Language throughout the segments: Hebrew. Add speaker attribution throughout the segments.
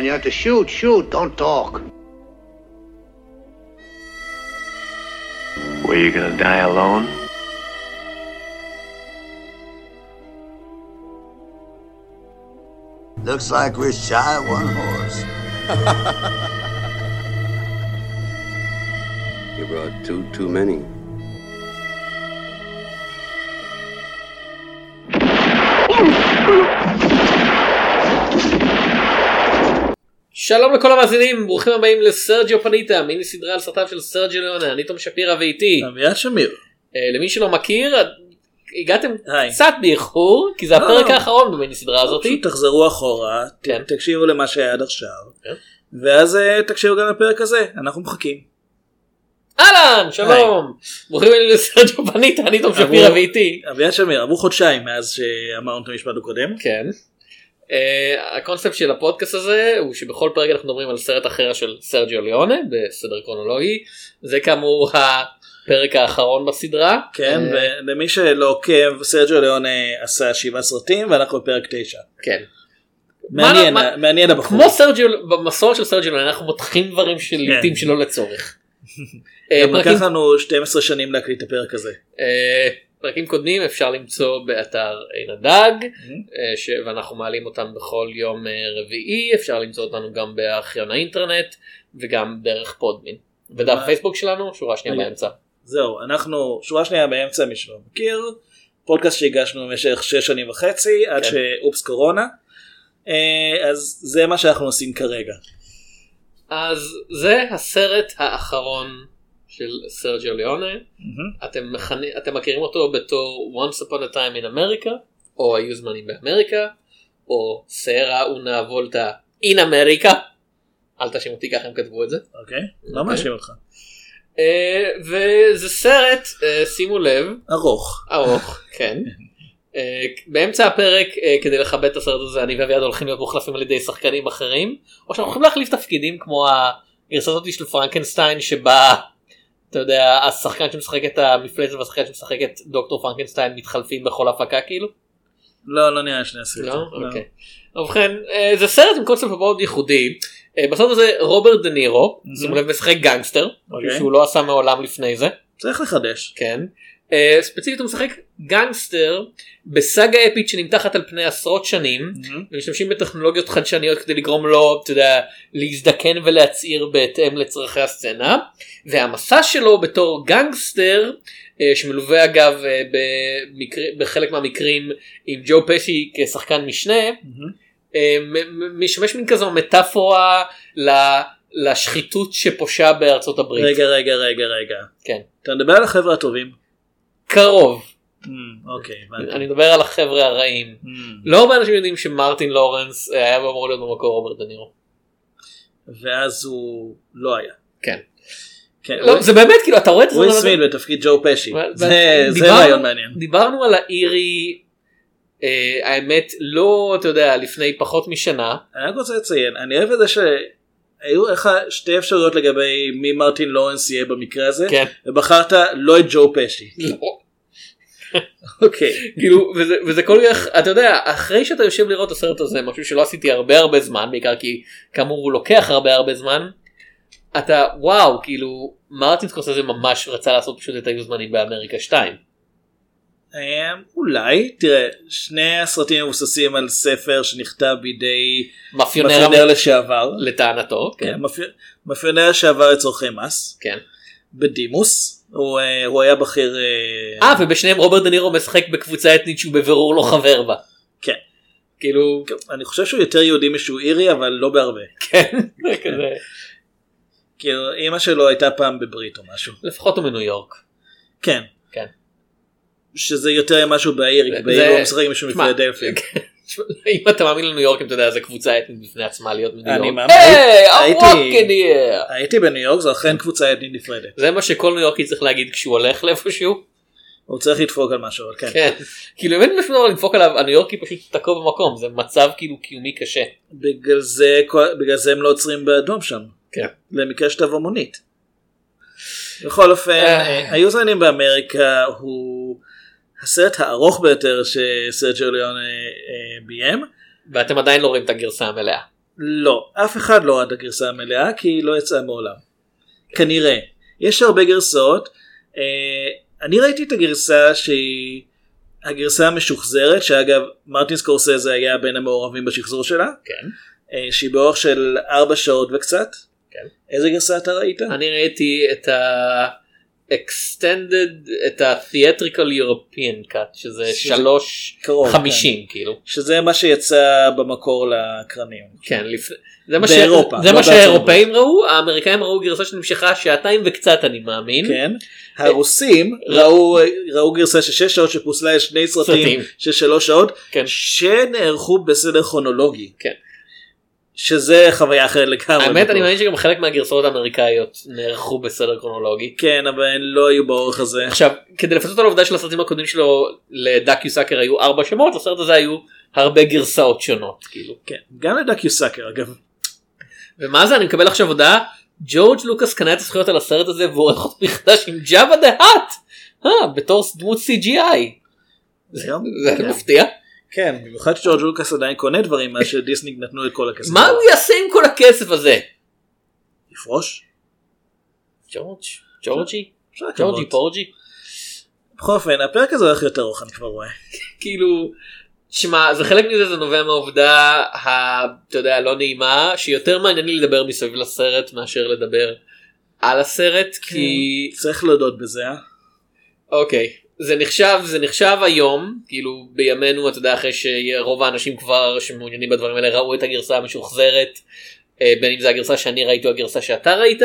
Speaker 1: When you have to shoot, shoot, don't talk.
Speaker 2: Were you gonna die alone?
Speaker 3: Looks like we're shy of one horse.
Speaker 4: You brought two too many.
Speaker 5: שלום לכל המאזינים, ברוכים הבאים לסרג'יו פניטה, מיני סדרה על סרטיו של סרג'יו ליאונה, אני תום שפירא ואיתי.
Speaker 6: אביעד שמיר.
Speaker 5: אה, למי שלא מכיר, הגעתם. קצת באיחור, כי זה
Speaker 6: לא,
Speaker 5: הפרק
Speaker 6: לא.
Speaker 5: האחרון במיני סדרה הזאת.
Speaker 6: פשוט תחזרו אחורה,
Speaker 5: כן.
Speaker 6: תקשיבו למה שהיה עד עכשיו,
Speaker 5: כן.
Speaker 6: ואז אה, תקשיבו גם לפרק הזה, אנחנו מחכים.
Speaker 5: אהלן, שלום. ברוכים הבאים לסרג'יו פניטה, אני תום שפירא ואיתי.
Speaker 6: אביעד שמיר, עברו חודשיים מאז שאמרנו את המשפט הקודם.
Speaker 5: כן. Uh, הקונספט של הפודקאסט הזה הוא שבכל פרק אנחנו מדברים על סרט אחר של סרג'יו ליאונה בסדר קרונולוגי זה כאמור הפרק האחרון בסדרה
Speaker 6: כן,
Speaker 5: אה,
Speaker 6: ולמי שלא עוקב, סרג'ו ליאון אה, עשה שבעה סרטים ואנחנו בפרק תשע.
Speaker 5: כן.
Speaker 6: מעניין,
Speaker 5: מה-
Speaker 6: מעניין הבחור.
Speaker 5: כמו סרג'יו במסורת של סרג'יו ליאונה אנחנו מותחים דברים שלעיתים שלא לצורך. אה,
Speaker 6: גם
Speaker 5: פרקים-
Speaker 6: לקח לנו 12 שנים להקליט את הפרק הזה.
Speaker 5: אה, פרקים קודמים אפשר למצוא באתר עין הדג
Speaker 6: Mm-hmm.
Speaker 5: אה, ש- ואנחנו מעלים אותם בכל יום אה, רביעי אפשר למצוא אותנו גם בארכיון האינטרנט וגם דרך פודמין. ודף
Speaker 6: מה-
Speaker 5: פייסבוק שלנו שורה שנייה. באמצע.
Speaker 6: זהו, אנחנו שורה שנייה באמצע מי שלא מכיר, פודקאסט שהגשנו במשך 6 שנים וחצי עד
Speaker 5: כן.
Speaker 6: שאופס קורונה. אה, אז זה מה שאנחנו עושים כרגע.
Speaker 5: אז זה הסרט האחרון של סרג'יו ליאונה
Speaker 6: מהמם.
Speaker 5: אתם, מכני, אתם מכירים אותו בתור once upon a time in America או היו זמנים באמריקה או סרה אונה וולטה in America אל תאשים אותי ככה הם כתבו את זה.
Speaker 6: אוקיי? לא
Speaker 5: אוקיי.
Speaker 6: מאשים אותך.
Speaker 5: אה, וזה סרט אה, שימו לב
Speaker 6: ארוך.
Speaker 5: ארוך כן. אה, באמצע הפרק אה, כדי לכבד את הסרט הזה אני ואביעד הולכים להיות מוחלפים על ידי שחקנים אחרים או שאנחנו הולכים להחליף תפקידים כמו הגרסה הזאת של פרנקנשטיין שבה אתה יודע השחקן שמשחק את המפלצת והשחקן שמשחק את דוקטור פרנקנשטיין מתחלפים בכל הפקה כאילו.
Speaker 6: לא, לא נראה שני הסרטים.
Speaker 5: לא? אוקיי. ובכן אה, זה סרט עם קונספט מאוד ייחודי. אה, בסרט הזה רוברט דה נירו שימו לב משחק גנגסטר
Speaker 6: אוקיי.
Speaker 5: שהוא לא עשה מעולם לפני זה.
Speaker 6: צריך לחדש.
Speaker 5: כן. אה, ספציפית הוא משחק גנגסטר בסאגה אפית שנמתחת על פני עשרות שנים ומשתמשים בטכנולוגיות חדשניות כדי לגרום לו אתה יודע להזדקן ולהצעיר בהתאם לצרכי הסצנה והמסע שלו בתור גנגסטר uh, שמלווה אגב uh, במקר... בחלק מהמקרים עם ג'ו פשי כשחקן משנה מ- משמש מין כזו מטאפורה ל... לשחיתות שפושה בארצות הברית.
Speaker 6: רגע, רגע, רגע, רגע.
Speaker 5: כן.
Speaker 6: אתה מדבר על החבר'ה הטובים.
Speaker 5: קרוב.
Speaker 6: אוקיי, הבנתי.
Speaker 5: אני מדבר על החבר'ה הרעים.
Speaker 6: אמ.
Speaker 5: לא הרבה אנשים יודעים שמרטין לורנס אה, היה אמור להיות במקור רוברט דנירו.
Speaker 6: ואז הוא לא היה.
Speaker 5: כן.
Speaker 6: כן,
Speaker 5: לא,
Speaker 6: וויל-
Speaker 5: זה באמת כאילו אתה רואה את
Speaker 6: וויל
Speaker 5: הזה.
Speaker 6: סמית בתפקיד ג'ו פשי. זה
Speaker 5: ו-
Speaker 6: זה רעיון מעניין.
Speaker 5: דיברנו על האירי אה, האמת לא אתה יודע לפני פחות משנה.
Speaker 6: אני רק רוצה לציין, אני אוהב את זה שהיו לך שתי אפשרויות לגבי מי מרטין לורנס יהיה במקרה הזה,
Speaker 5: כן.
Speaker 6: ובחרת לא את ג'ו פשי.
Speaker 5: לא.
Speaker 6: אוקיי.
Speaker 5: כאילו וזה, וזה כל כך אתה יודע אחרי שאתה יושב לראות את הסרט הזה משהו שלא עשיתי הרבה הרבה זמן בעיקר כי כאמור הוא לוקח הרבה הרבה זמן. אתה וואו כאילו מרטין סקורסזה ממש רצה לעשות פשוט את היו זמנים באמריקה 2.
Speaker 6: אמ, אולי, תראה, שני הסרטים מבוססים על ספר שנכתב בידי
Speaker 5: מאפיונר
Speaker 6: מאפיונר לשעבר.
Speaker 5: לטענתו
Speaker 6: כן,
Speaker 5: כן
Speaker 6: מאפי- מאפיונר לשעבר לצורכי מס,
Speaker 5: כן.
Speaker 6: בדימוס. הוא אה, הוא היה בכיר... אה,
Speaker 5: אה ובשניהם רוברט דנירו משחק בקבוצה אתנית שהוא בבירור לא חבר בה.
Speaker 6: כן.
Speaker 5: כאילו
Speaker 6: אני חושב שהוא יותר יהודי משהוא אירי, אבל לא בהרבה.
Speaker 5: כן כזה
Speaker 6: כאילו, אימא שלו הייתה פעם בברית או משהו.
Speaker 5: לפחות הוא מניו יורק.
Speaker 6: כן.
Speaker 5: כן.
Speaker 6: שזה יותר משהו כי
Speaker 5: זה-
Speaker 6: באירי הוא משחק עם מישהו מפילדלפיה.
Speaker 5: אם אתה מאמין לניו יורק אתה יודע זה קבוצה אתנית בפני עצמה להיות
Speaker 6: אני
Speaker 5: יורק.
Speaker 6: מאמין.
Speaker 5: היי, I'm
Speaker 6: הייתי- בניו יורק, זו אכן קבוצה אתנית נפרדת.
Speaker 5: זה מה שכל ניו יורקי צריך להגיד כשהוא הולך לאיפשהו.
Speaker 6: הוא צריך לדפוק על משהו, אבל כן.
Speaker 5: כן. כאילו אם אין משהו דבר לדפוק עליו הניו יורקי פשוט תקוע במקום זה מצב כאילו קיומי קשה.
Speaker 6: בגלל זה, בגלל זה הם לא עוצרים באדום שם.
Speaker 5: כן.
Speaker 6: למקרה שתבוא מונית. בכל אופן,
Speaker 5: אה.
Speaker 6: היו זמנים באמריקה הוא הסרט הארוך ביותר שסרג'יו ליאון אה, אה, ביים.
Speaker 5: ואתם עדיין לא רואים את הגרסה המלאה.
Speaker 6: לא, אף אחד לא ראה את הגרסה המלאה כי היא לא יצאה מעולם. כנראה. יש הרבה גרסאות. אה, אני ראיתי את הגרסה שהיא הגרסה המשוחזרת, שאגב מרטין סקורסזה היה בין המעורבים בשחזור שלה,
Speaker 5: כן.
Speaker 6: שהיא באורך של 4 שעות וקצת.
Speaker 5: כן.
Speaker 6: איזה גרסה אתה ראית?
Speaker 5: אני ראיתי את ה... extended את ה-theatrical European cut שזה
Speaker 6: שזה
Speaker 5: שלוש
Speaker 6: קרוב, כן.
Speaker 5: חמישים כאילו
Speaker 6: שזה מה שיצא במקור לקרנים.
Speaker 5: כן לפני זה מה,
Speaker 6: באירופה.
Speaker 5: זה
Speaker 6: לא
Speaker 5: מה שהאירופאים ראו האמריקאים ראו גרסה שנמשכה שעתיים וקצת אני מאמין
Speaker 6: כן. הרוסים ראו ראו גרסה של 6 שעות שפוסלה שני סרטים
Speaker 5: סרטים.
Speaker 6: של 3 שעות
Speaker 5: כן.
Speaker 6: שנערכו בסדר כרונולוגי.
Speaker 5: כן.
Speaker 6: שזה חוויה אחרת לגמרי.
Speaker 5: האמת אני מאמין שגם חלק מהגרסאות האמריקאיות נערכו בסדר קרונולוגי
Speaker 6: כן אבל הן לא היו באורך הזה.
Speaker 5: עכשיו כדי לפצות על העובדה של הסרטים הקודמים שלו ל Duck, You Sucker היו ארבע שמות לסרט הזה היו הרבה גרסאות שונות כאילו
Speaker 6: כן. גם ל Duck, You Sucker אגב.
Speaker 5: ומה זה אני מקבל עכשיו הודעה ג'ורג' לוקאס קנה את הזכויות על הסרט הזה ועורך אותו מחדש עם ג'אבה דה האט אה, בתור דמות CGI
Speaker 6: זה
Speaker 5: זה. מפתיע
Speaker 6: כן במיוחד שג'ורג' לוקאס עדיין קונה דברים מאז שדיסני נתנו את כל הכסף.
Speaker 5: מה הוא יעשה עם כל הכסף הזה
Speaker 6: יפרוש?
Speaker 5: ג'ורג' ג'ורג'י. ג'ורג'י פורג'י
Speaker 6: בכל אופן הפרק הזה הולך יותר ארוך אני כבר רואה.
Speaker 5: כאילו שמע זה חלק מזה זה נובע מהעובדה ה... אתה יודע לא נעימה שיותר מעניין לי לדבר מסביב לסרט מאשר לדבר על הסרט כי
Speaker 6: צריך להודות בזה. אה?
Speaker 5: אוקיי זה נחשב זה נחשב היום כאילו בימינו אתה יודע אחרי שרוב האנשים כבר שמעוניינים בדברים האלה ראו את הגרסה המשוחזרת אה, בין אם זה הגרסה שאני ראיתי או הגרסה שאתה ראית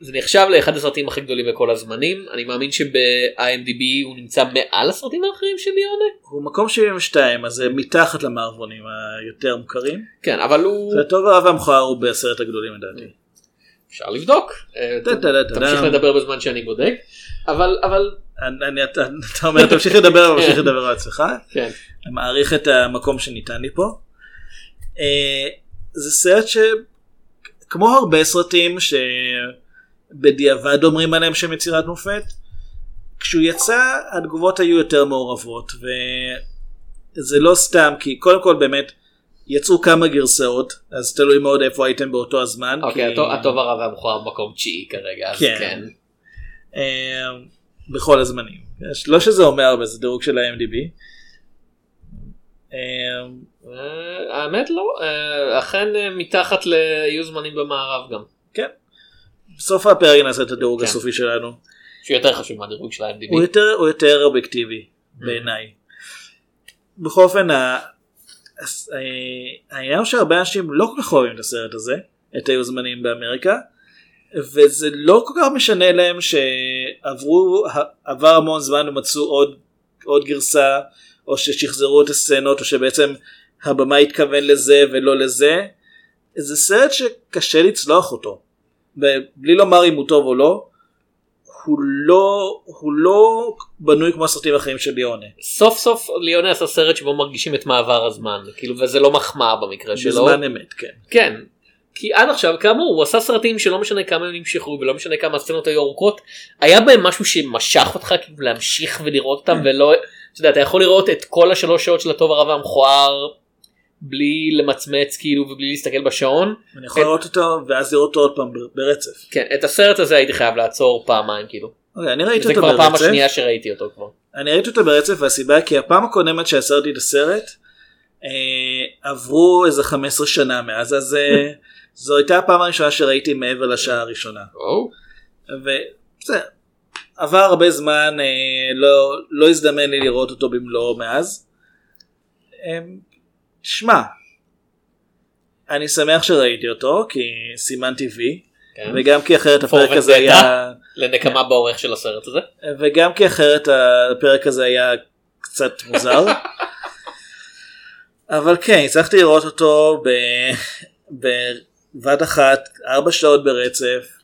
Speaker 5: זה נחשב לאחד הסרטים הכי גדולים בכל הזמנים אני מאמין שב-IMDb הוא נמצא מעל הסרטים האחרים של ליאונה
Speaker 6: הוא מקום 72 אז זה מתחת למערבונים היותר מוכרים.
Speaker 5: כן אבל הוא
Speaker 6: והטוב הרע והמכוער הוא בעשרת הגדולים לדעתי.
Speaker 5: אפשר לבדוק אה, תמשיך. לדבר בזמן שאני בודק אבל אבל
Speaker 6: אתה אתה אומר תמשיך לדבר אבל תמשיך לדבר על עצמך.
Speaker 5: כן
Speaker 6: אני מעריך את המקום שניתן לי פה. אה, זה סרט שכמו הרבה סרטים שבדיעבד אומרים עליהם שהם יצירת מופת, כשהוא יצא התגובות היו יותר מעורבות וזה לא סתם כי קודם כל באמת יצאו כמה גרסאות אז תלוי מאוד איפה הייתם באותו הזמן.
Speaker 5: אוקיי
Speaker 6: כי-
Speaker 5: הטוב- הטוב הרע והמכוער במקום תשיעי כרגע אז
Speaker 6: כן.
Speaker 5: כן
Speaker 6: אה, בכל הזמנים. לא שזה אומר הרבה זה דירוג של ה-MDB. אה,
Speaker 5: אה, האמת לא אה, אכן אה, מתחת ליהיו זמנים במערב גם
Speaker 6: כן. בסוף הפרק נעשה את הדירוג
Speaker 5: כן.
Speaker 6: הסופי שלנו.
Speaker 5: שהוא יותר חשוב מהדירוג של ה-MDB.
Speaker 6: הוא יותר, אובייקטיבי בעיניי. בכל אופן, העניין הוא שהרבה אנשים לא כל כך אוהבים את הסרט הזה, את היו זמנים באמריקה, וזה לא כל כך משנה להם שעברו, עבר המון זמן ומצאו עוד, עוד גרסה, או ששחזרו את הסצנות, או שבעצם הבמה התכוון לזה ולא לזה. זה סרט שקשה לצלוח אותו. בלי לומר אם הוא טוב או לא, הוא לא, הוא לא בנוי כמו הסרטים האחרים של ליאונה.
Speaker 5: סוף סוף ליאונה עשה סרט שבו מרגישים את מעבר הזמן כאילו וזה לא מחמאה במקרה שלו.
Speaker 6: בזמן אמת, כן.
Speaker 5: כן. כי עד עכשיו כאמור הוא עשה סרטים שלא משנה כמה הם נמשכו ולא משנה כמה הסצנות היו ארוכות היה בהם משהו שמשך אותך כאילו להמשיך ולראות אותם ולא אתה יודע אתה יכול לראות את כל השלוש שעות של הטוב הרע והמכוער בלי למצמץ כאילו ובלי להסתכל בשעון
Speaker 6: אני יכול לראות אותו ואז לראות אותו עוד פעם ברצף.
Speaker 5: כן את הסרט הזה הייתי חייב לעצור פעמיים כאילו
Speaker 6: אוקיי, אני ראיתי
Speaker 5: זה
Speaker 6: אותו
Speaker 5: כבר הפעם
Speaker 6: ברצף.
Speaker 5: השנייה שראיתי אותו כבר.
Speaker 6: אני ראיתי אותו ברצף והסיבה כי הפעם הקודמת שעשרתי את הסרט אה, עברו איזה 15 שנה מאז אז אה, זו הייתה הפעם הראשונה שראיתי מעבר לשעה הראשונה.
Speaker 5: או,
Speaker 6: וזה עבר הרבה זמן אה, לא לא הזדמן לי לראות אותו במלואו מאז. אה, שמע אני שמח שראיתי אותו כי סימנתי וי
Speaker 5: כן.
Speaker 6: וגם כי אחרת הפרק הזה. היה
Speaker 5: לנקמה בעורך של הסרט הזה.
Speaker 6: וגם כי אחרת הפרק הזה היה קצת מוזר. אבל כן הצלחתי לראות אותו ב- בבת אחת ארבע שעות ברצף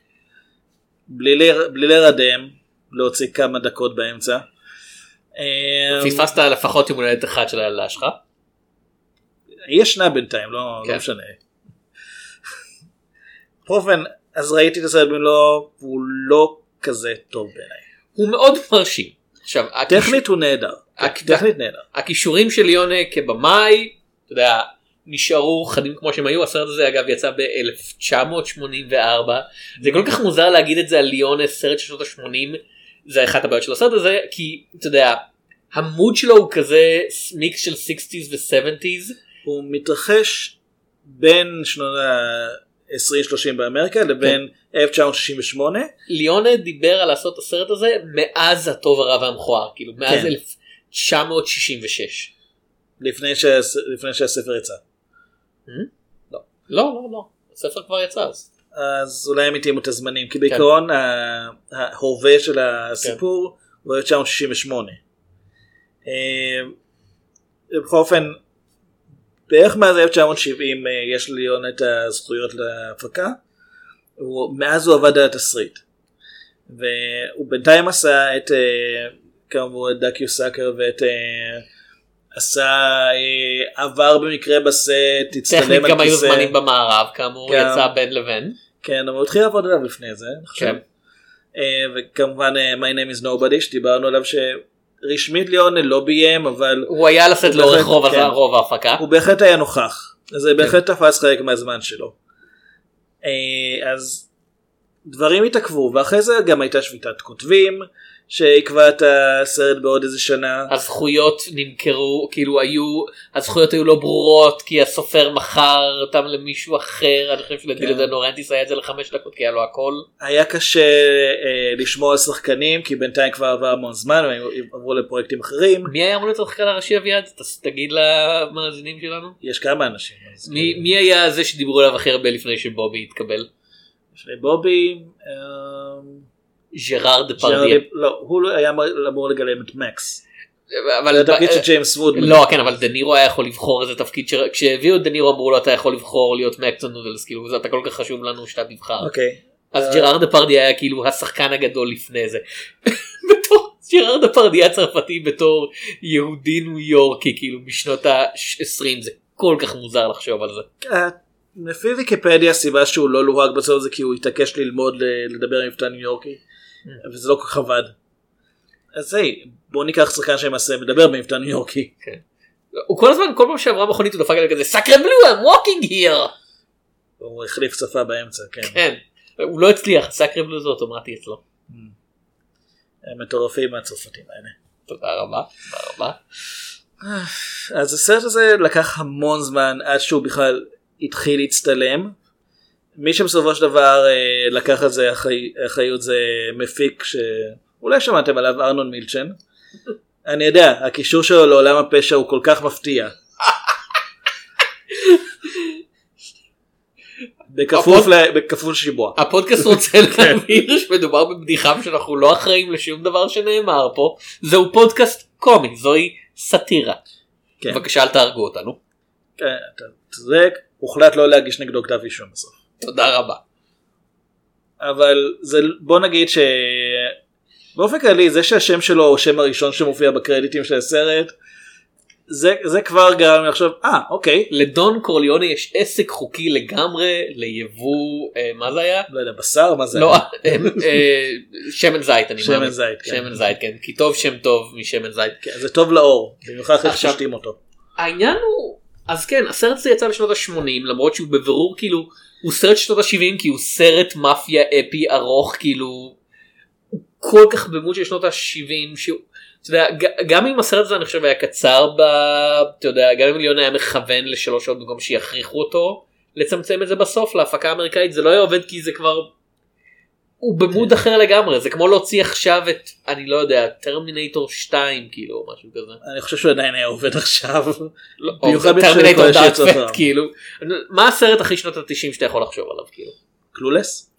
Speaker 6: בלי, ל... בלי לרדם להוציא כמה דקות באמצע. אה,
Speaker 5: פספסת לפחות יום הולדת אחד של הילדה שלך.
Speaker 6: היא ישנה בינתיים לא,
Speaker 5: כן.
Speaker 6: לא משנה. בכל אופן אז ראיתי את הסרט במלואו והוא לא כזה טוב בעיניי.
Speaker 5: הוא מאוד מרשים. עכשיו
Speaker 6: טכנית הוא נהדר.
Speaker 5: הק-
Speaker 6: טכנית נהדר.
Speaker 5: הכישורים של יונה כבמאי אתה יודע נשארו חדים כמו שהם היו הסרט הזה אגב יצא ב-1984 זה כל כך מוזר להגיד את זה על ליונס סרט של שנות ה-80 זה אחת הבעיות של הסרט הזה כי אתה יודע המוד שלו הוא כזה מיקס של 60's ו-70's
Speaker 6: הוא מתרחש בין שנות ה-20-30 באמריקה לבין 1968
Speaker 5: ליונה דיבר על לעשות את הסרט הזה מאז הטוב הרע והמכוער כאילו מאז
Speaker 6: כן.
Speaker 5: 1966.
Speaker 6: לפני, שהס... לפני שהספר יצא.
Speaker 5: לא לא לא הספר כבר יצא אז.
Speaker 6: אז אולי הם התאימו את הזמנים כי בעיקרון ה- ההווה של הסיפור הוא 1968. אה, בכל אופן בערך מאז 1970 אה, יש ליון את הזכויות להפקה. מאז הוא עבד על התסריט. והוא בינתיים עשה את אה, כאמור את דקיו סאקר ואת אה, עשה אה, עבר במקרה בסט הצטלם
Speaker 5: טכנית
Speaker 6: על
Speaker 5: גם היו
Speaker 6: כיסא.
Speaker 5: זמנים במערב כאמור
Speaker 6: גם.
Speaker 5: יצא בין לבין.
Speaker 6: כן, אבל הוא התחיל לעבוד עליו לפני זה, אני חושב.
Speaker 5: כן.
Speaker 6: אה, וכמובן אה, My name is nobody שדיברנו עליו שרשמית ליאון לא ביים אבל
Speaker 5: הוא היה
Speaker 6: הוא
Speaker 5: לאורך רוב
Speaker 6: כן.
Speaker 5: רוב ההפקה.
Speaker 6: הוא בהחלט היה נוכח. זה
Speaker 5: כן.
Speaker 6: בהחלט תפס חלק מהזמן שלו. אז דברים התעכבו ואחרי זה גם הייתה שביתת כותבים שעיכבה את הסרט בעוד איזה שנה.
Speaker 5: הזכויות נמכרו כאילו היו הזכויות היו לא ברורות כי הסופר מכר אותם למישהו אחר אני חושב שלדילדה
Speaker 6: כן.
Speaker 5: נורנטיס היה את זה לחמש דקות כי היה לו הכל.
Speaker 6: היה קשה אה, לשמור על שחקנים כי בינתיים כבר עבר המון זמן והם עברו לפרויקטים אחרים.
Speaker 5: מי היה אמור להיות השחקן הראשי אביעד? תגיד למאזינים שלנו.
Speaker 6: יש כמה אנשים.
Speaker 5: מי
Speaker 6: כאילו,
Speaker 5: מי היה זה שדיברו עליו הכי הרבה לפני שבובי התקבל?
Speaker 6: לפני בובי. אה,
Speaker 5: ז'רארד דפרדיה.
Speaker 6: ג'רדי- לא, הוא לא היה אמור- לגלם את מקס.
Speaker 5: אבל
Speaker 6: זה התפקיד של ג'יימס וודס.
Speaker 5: לא כן אבל דנירו היה יכול לבחור איזה תפקיד ש- כשהביאו את דנירו אמרו לו אתה יכול לבחור להיות מקס או נודלס כאילו אתה כל כך חשוב לנו שאתה תבחר.
Speaker 6: אוקיי.
Speaker 5: אז ג'רארד דפרדיה היה כאילו השחקן הגדול לפני זה. בתור ג'רארד דפרדיה הצרפתי בתור יהודי ניו יורקי כאילו בשנות ה-20 זה כל כך מוזר לחשוב על זה.
Speaker 6: אה, לפי ויקיפדיה הסיבה שהוא לא לוהק בסוף זה כי הוא התעקש ללמוד לדבר עם מבטא ניו יורקי. וזה לא כל כך עבד. אז היי בוא ניקח שחקן שמעשה מדבר במבטא ניו יורקי.
Speaker 5: הוא כל הזמן כל פעם שעברה מכונית הוא דפק עליה כזה סאקרה בלו I'm walking here.
Speaker 6: הוא החליף שפה באמצע כן.
Speaker 5: כן. הוא לא הצליח סאקרה בלו זה אוטומטי אצלו.
Speaker 6: הם מטורפים הצרפתים האלה.
Speaker 5: תודה רבה. תודה רבה.
Speaker 6: אז הסרט הזה לקח המון זמן עד שהוא בכלל התחיל להצטלם. מי שבסופו של דבר אה, לקח על זה אחרי- אחריות זה מפיק שאולי שמעתם עליו ארנון מילצ'ן. אני יודע הקישור שלו לעולם הפשע הוא כל כך מפתיע. בכפוף ל- בכפול שיבוע.
Speaker 5: הפודקאסט רוצה להבהיר שמדובר בבדיחה ושאנחנו לא אחראים לשום דבר שנאמר פה. זהו פודקאסט קומי זוהי סאטירה.
Speaker 6: כן.
Speaker 5: בבקשה אל תהרגו אותנו.
Speaker 6: כן, אתה צודק הוחלט לא להגיש נגדו כתב אישום בסוף.
Speaker 5: תודה רבה.
Speaker 6: אבל זה בוא נגיד שבאופן כללי זה שהשם שלו הוא השם הראשון שמופיע בקרדיטים של הסרט זה, זה כבר גרם לי לחשוב אה אוקיי
Speaker 5: לדון קורליוני יש עסק חוקי לגמרי ליבוא אה, מה זה היה?
Speaker 6: לא יודע בשר מה זה
Speaker 5: לא אה, אה, שמן זית אני
Speaker 6: שמן
Speaker 5: מאמין.
Speaker 6: זית, כן.
Speaker 5: שמן זית כן כי טוב שם טוב משמן זית.
Speaker 6: כן, זה טוב לאור במיוחד אחרי ששותים אותו
Speaker 5: העניין הוא אז כן הסרט הזה יצא בשנות ה-80 למרות שהוא בבירור כאילו הוא סרט שנות ה-70 כי הוא סרט מאפיה אפי ארוך כאילו הוא כל כך בדמות של שנות ה-70 שהוא אתה יודע, גם אם הסרט הזה אני חושב היה קצר ב... אתה יודע גם אם ליון היה מכוון לשלוש שעות במקום שיכריחו אותו לצמצם את זה בסוף להפקה האמריקאית זה לא היה עובד כי זה כבר הוא במוד אחר לגמרי זה כמו להוציא עכשיו את אני לא יודע Terminator 2 כאילו או משהו כזה.
Speaker 6: אני חושב שהוא עדיין היה עובד עכשיו
Speaker 5: לא,
Speaker 6: במיוחד Terminator
Speaker 5: Dark
Speaker 6: Fate.
Speaker 5: כאילו מה הסרט הכי שנות ה-90 שאתה יכול לחשוב עליו כאילו
Speaker 6: Clueless?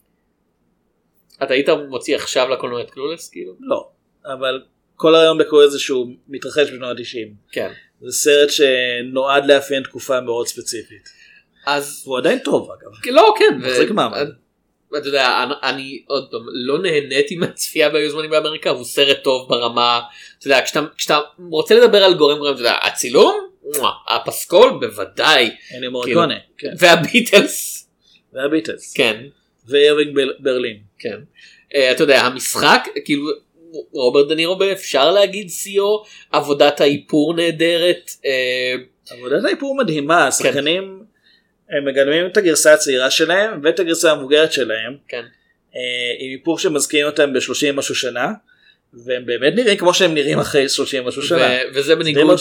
Speaker 5: אתה היית מוציא עכשיו לקולנוע את Clueless כאילו
Speaker 6: לא אבל כל הרעיון ב Clueless זה שהוא מתרחש בשנות ה-90
Speaker 5: כן
Speaker 6: זה סרט שנועד לאפיין תקופה מאוד ספציפית
Speaker 5: אז
Speaker 6: והוא עדיין טוב אגב
Speaker 5: לא כן
Speaker 6: מחזיק מעמד.
Speaker 5: אתה יודע אני, אני עוד פעם לא נהניתי מהצפייה בהיו זמנים באמריקה הוא סרט טוב ברמה אתה יודע כשאתה, כשאתה רוצה לדבר על גורם גורם אתה יודע הצילום? הפסקול? בוודאי.
Speaker 6: אני מוריקונה כן.
Speaker 5: והביטלס?
Speaker 6: והביטלס.
Speaker 5: כן.
Speaker 6: ואירווינג בר- ברלין.
Speaker 5: כן. Uh, אתה יודע המשחק כאילו רוברט דנירו אפשר להגיד שיאו עבודת האיפור נהדרת אה,
Speaker 6: עבודת האיפור מדהימה השחקנים הם מגלמים את הגרסה הצעירה שלהם ואת הגרסה המבוגרת שלהם
Speaker 5: כן.
Speaker 6: אה, עם איפור שמזכירים אותם ב-30 משהו שנה והם באמת נראים כמו שהם נראים אחרי 30 משהו שנה.
Speaker 5: וזה בניגוד.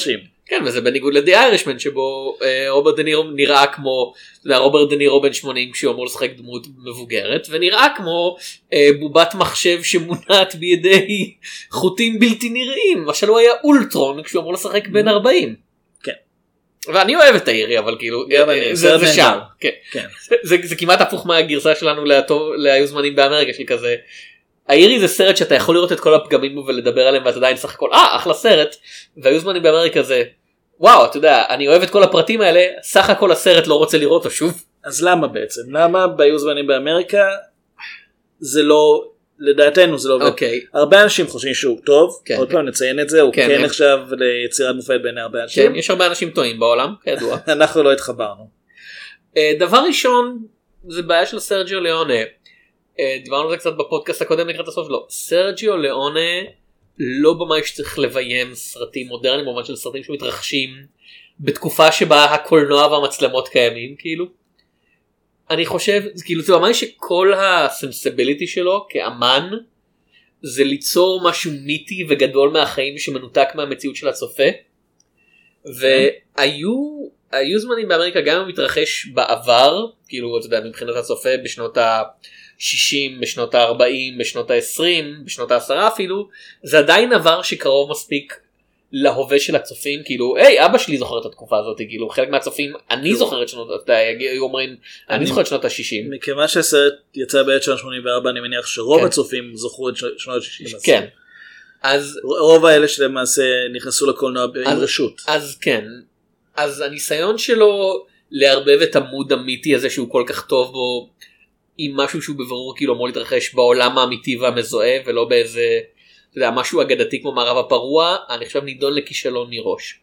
Speaker 5: כן וזה בניגוד לדי איירשמן שבו אה, רוברט דנירו נראה כמו יודע, רוברט דנירו בן 80 כשהוא אמור לשחק דמות מבוגרת ונראה כמו אה, בובת מחשב שמונעת בידי חוטים בלתי נראים למשל הוא היה אולטרון כשהוא אמור לשחק בן 40. ואני אוהב את האירי אבל כאילו אה, זה. שם כן.
Speaker 6: כן.
Speaker 5: זה, זה כמעט הפוך מהגרסה שלנו להיו זמנים באמריקה של כזה. האירי זה סרט שאתה יכול לראות את כל הפגמים בו ולדבר עליהם ואתה עדיין סך הכל אה אחלה סרט והיו זמנים באמריקה זה וואו אתה יודע אני אוהב את כל הפרטים האלה סך הכל הסרט לא רוצה לראות אותו שוב.
Speaker 6: אז למה בעצם? למה בהיו זמנים באמריקה זה לא, לדעתנו זה לא עובד.
Speaker 5: אוקיי
Speaker 6: הרבה אנשים חושבים שהוא טוב,
Speaker 5: כן.
Speaker 6: עוד פעם נציין את זה, הוא
Speaker 5: כן,
Speaker 6: כן
Speaker 5: הם-
Speaker 6: נחשב ליצירת מופת בעיני הרבה
Speaker 5: כן,
Speaker 6: אנשים.
Speaker 5: יש הרבה אנשים טועים בעולם כידוע.
Speaker 6: אנחנו לא התחברנו.
Speaker 5: אה, דבר ראשון זה בעיה של סרג'יו ליאונה. אה, דיברנו על זה קצת בפודקאסט הקודם לקראת הסוף שלו. סרג'יו ליאונה לא במאי שצריך לביים סרטים מודרניים במובן של סרטים שמתרחשים בתקופה שבה הקולנוע והמצלמות קיימים כאילו. אני חושב כאילו זה במאי שכל הסנסיביליטי שלו כאמן זה ליצור משהו מיתי וגדול מהחיים שמנותק מהמציאות של הצופה. והיו היו זמנים באמריקה גם אם מתרחש בעבר כאילו אתה יודע מבחינת הצופה בשנות ה-60 בשנות ה-40 בשנות ה-20 בשנות ה-10 אפילו זה עדיין עבר שקרוב מספיק להווה של הצופים כאילו היי אבא שלי זוכר את התקופה הזאת כאילו חלק מהצופים אני זוכר את שנות אתה יודע, היו אומרים אני
Speaker 6: אני-
Speaker 5: זוכר את שנות ה-60
Speaker 6: מכיוון שהסרט יצא ב-1984 אני מניח שרוב
Speaker 5: כן.
Speaker 6: הצופים זכרו את שנות ה-60.
Speaker 5: כן אז
Speaker 6: רוב האלה שלמעשה נכנסו לקולנוע עם רשות.
Speaker 5: אז כן אז הניסיון שלו לערבב את המוד המיתי הזה שהוא כל כך טוב בו עם משהו שהוא בבירור כאילו אמור להתרחש בעולם האמיתי והמזוהה ולא באיזה אתה יודע, משהו אגדתי כמו מערב הפרוע אני חושב נידון לכישלון מראש.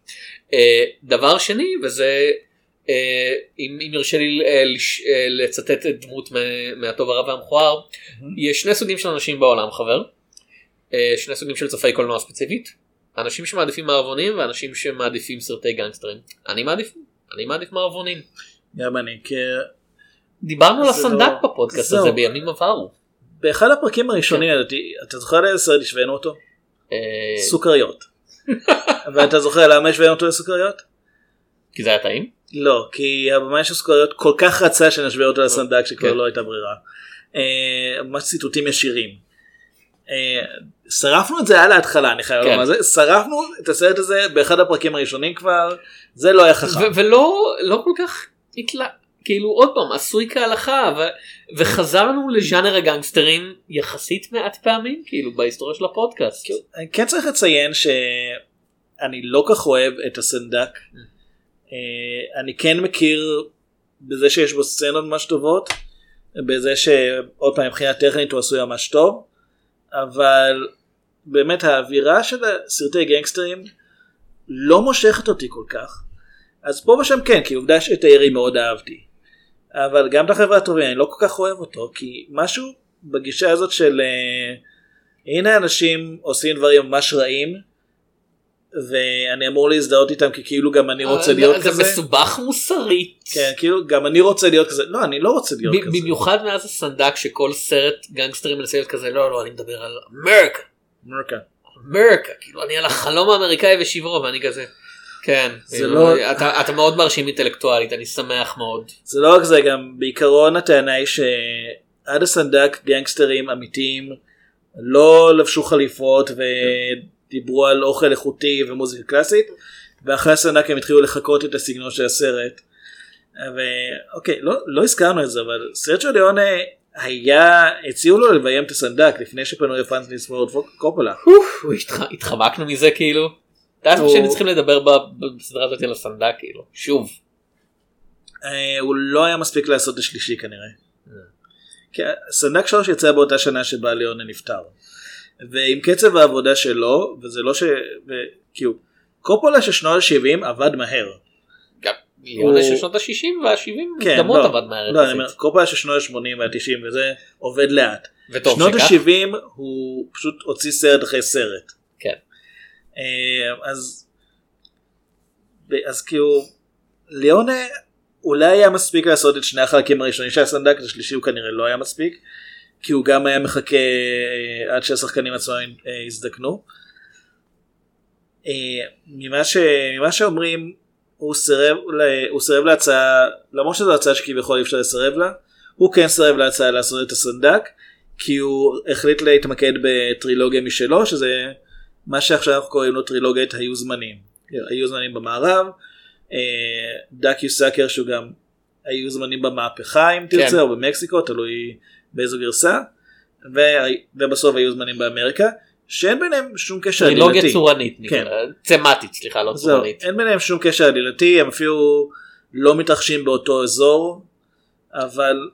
Speaker 5: אה, דבר שני וזה אה, אם, אם ירשה לי אה, לצטט את דמות מה- מהטוב הרע והמכוער יש שני סוגים של אנשים בעולם חבר. שני סוגים של צופי קולנוע ספציפית. אנשים שמעדיפים מערבונים ואנשים שמעדיפים סרטי גנגסטרים. אני מעדיף אני מעדיף מערבונים.
Speaker 6: גם אני. כי
Speaker 5: דיברנו על הסנדק
Speaker 6: לא-
Speaker 5: בפודקאסט. הזה בימים עברו.
Speaker 6: באחד הפרקים הראשונים לדעתי, אתה זוכר לאיזה סרט השווינו אותו?
Speaker 5: אה,
Speaker 6: סוכריות. ואתה זוכר למה השווינו אותו לסוכריות?
Speaker 5: כי זה היה טעים.
Speaker 6: לא, כי הבמאי של סוכריות כל כך רצה שנשווה אותו לסנדק שכבר
Speaker 5: כן.
Speaker 6: לא הייתה ברירה. אה, ממש ציטוטים ישירים. אה, שרפנו את זה על ההתחלה אני חייב
Speaker 5: כן.
Speaker 6: לומר זה שרפנו את הסרט הזה באחד הפרקים הראשונים כבר זה לא היה חכם.
Speaker 5: ולא לא כל כך. כאילו עוד פעם עשוי כהלכה ו- וחזרנו לז'אנר הגנגסטרים יחסית מעט פעמים כאילו בהיסטוריה של הפודקאסט.
Speaker 6: אני כן צריך לציין שאני לא כך אוהב את הסנדק. אה, אני כן מכיר בזה שיש בו סצנות ממש טובות, בזה שעוד פעם מבחינה טכנית הוא עשוי ממש טוב, אבל באמת האווירה של הסרטי גנגסטרים לא מושכת אותי כל כך. אז פה ושם כן, כי עובדה שאת הירי מאוד אהבתי. אבל גם את החברה הטובים אני לא כל כך אוהב אותו, כי משהו בגישה הזאת של אה, הנה אנשים עושים דברים ממש רעים, ואני אמור להזדהות איתם כי כאילו גם אני רוצה להיות
Speaker 5: אה, זה
Speaker 6: כזה.
Speaker 5: מסובך מוסרית.
Speaker 6: כן, כאילו גם אני רוצה להיות כזה. לא, אני לא רוצה להיות כזה.
Speaker 5: במיוחד מאז הסנדק שכל סרט גנגסטרים מנסה להיות כזה לא לא אני מדבר על אמריקה
Speaker 6: מרקה.
Speaker 5: אמריקה כאילו אני על החלום האמריקאי ושברו ואני כזה. כן,
Speaker 6: זה
Speaker 5: כאילו,
Speaker 6: לא-
Speaker 5: אתה, אתה מאוד מרשים אינטלקטואלית אני שמח מאוד.
Speaker 6: זה לא רק זה, גם בעיקרון הטענה היא שעד הסנדק גנגסטרים אמיתיים לא לבשו חליפות ודיברו על אוכל איכותי ומוזיקה קלאסית, ואחרי הסנדק הם התחילו לחקות את הסגנון של הסרט. ואוקיי, לא, לא הזכרנו את זה, אבל סרצ'ו ליאונה היה, הציעו לו לביים את הסנדק לפני שפנו לפרנסיס פורד קופולה.
Speaker 5: התחמקנו מזה כאילו. אתה
Speaker 6: הוא-
Speaker 5: שהיינו צריכים לדבר בסדרה הזאת על הסנדק כאילו שוב.
Speaker 6: אה, הוא לא היה מספיק לעשות השלישי כנראה. כי סנדק שלוש יצא באותה שנה שבה ליאונה נפטר. ועם קצב העבודה שלו, וזה לא ש... כאילו, קופולה של שנות ה-70 עבד מהר.
Speaker 5: ליאונה של שנות ה-60 וה-70
Speaker 6: כן,
Speaker 5: מוקדמות
Speaker 6: לא,
Speaker 5: עבד מהר.
Speaker 6: לא, אני. אומר, קופולה של שנות ה-80 וה-90 וזה עובד לאט. שנות
Speaker 5: שכך.
Speaker 6: ה-70 הוא פשוט הוציא סרט אחרי סרט. אה, אז אז כאילו ליאונה אולי היה מספיק לעשות את שני החלקים הראשונים של הסנדק, את השלישי הוא כנראה לא היה מספיק, כי הוא גם היה מחכה אה, עד שהשחקנים עצמם יזדקנו. אה, ממה, ש... ממה שאומרים הוא סירב, הוא סירב להצעה, למרות שזו הצעה שכביכול אי אפשר לסרב לה, הוא כן סירב להצעה לעשות את הסנדק, כי הוא החליט להתמקד בטרילוגיה משלו, שזה מה שעכשיו אנחנו קוראים לו טרילוגיית היו זמנים. היו זמנים במערב, אה, דקיו סאקר שהוא גם היו זמנים במהפכה אם תרצה,
Speaker 5: כן.
Speaker 6: או במקסיקו, תלוי באיזו גרסה, ו- ובסוף היו זמנים באמריקה, שאין ביניהם שום קשר
Speaker 5: טרילוגיה
Speaker 6: עלילתי.
Speaker 5: צורנית,
Speaker 6: כן.
Speaker 5: תמטית סליחה לא
Speaker 6: זהו,
Speaker 5: צורנית.
Speaker 6: אין ביניהם שום קשר עלילתי, הם אפילו לא מתרחשים באותו אזור, אבל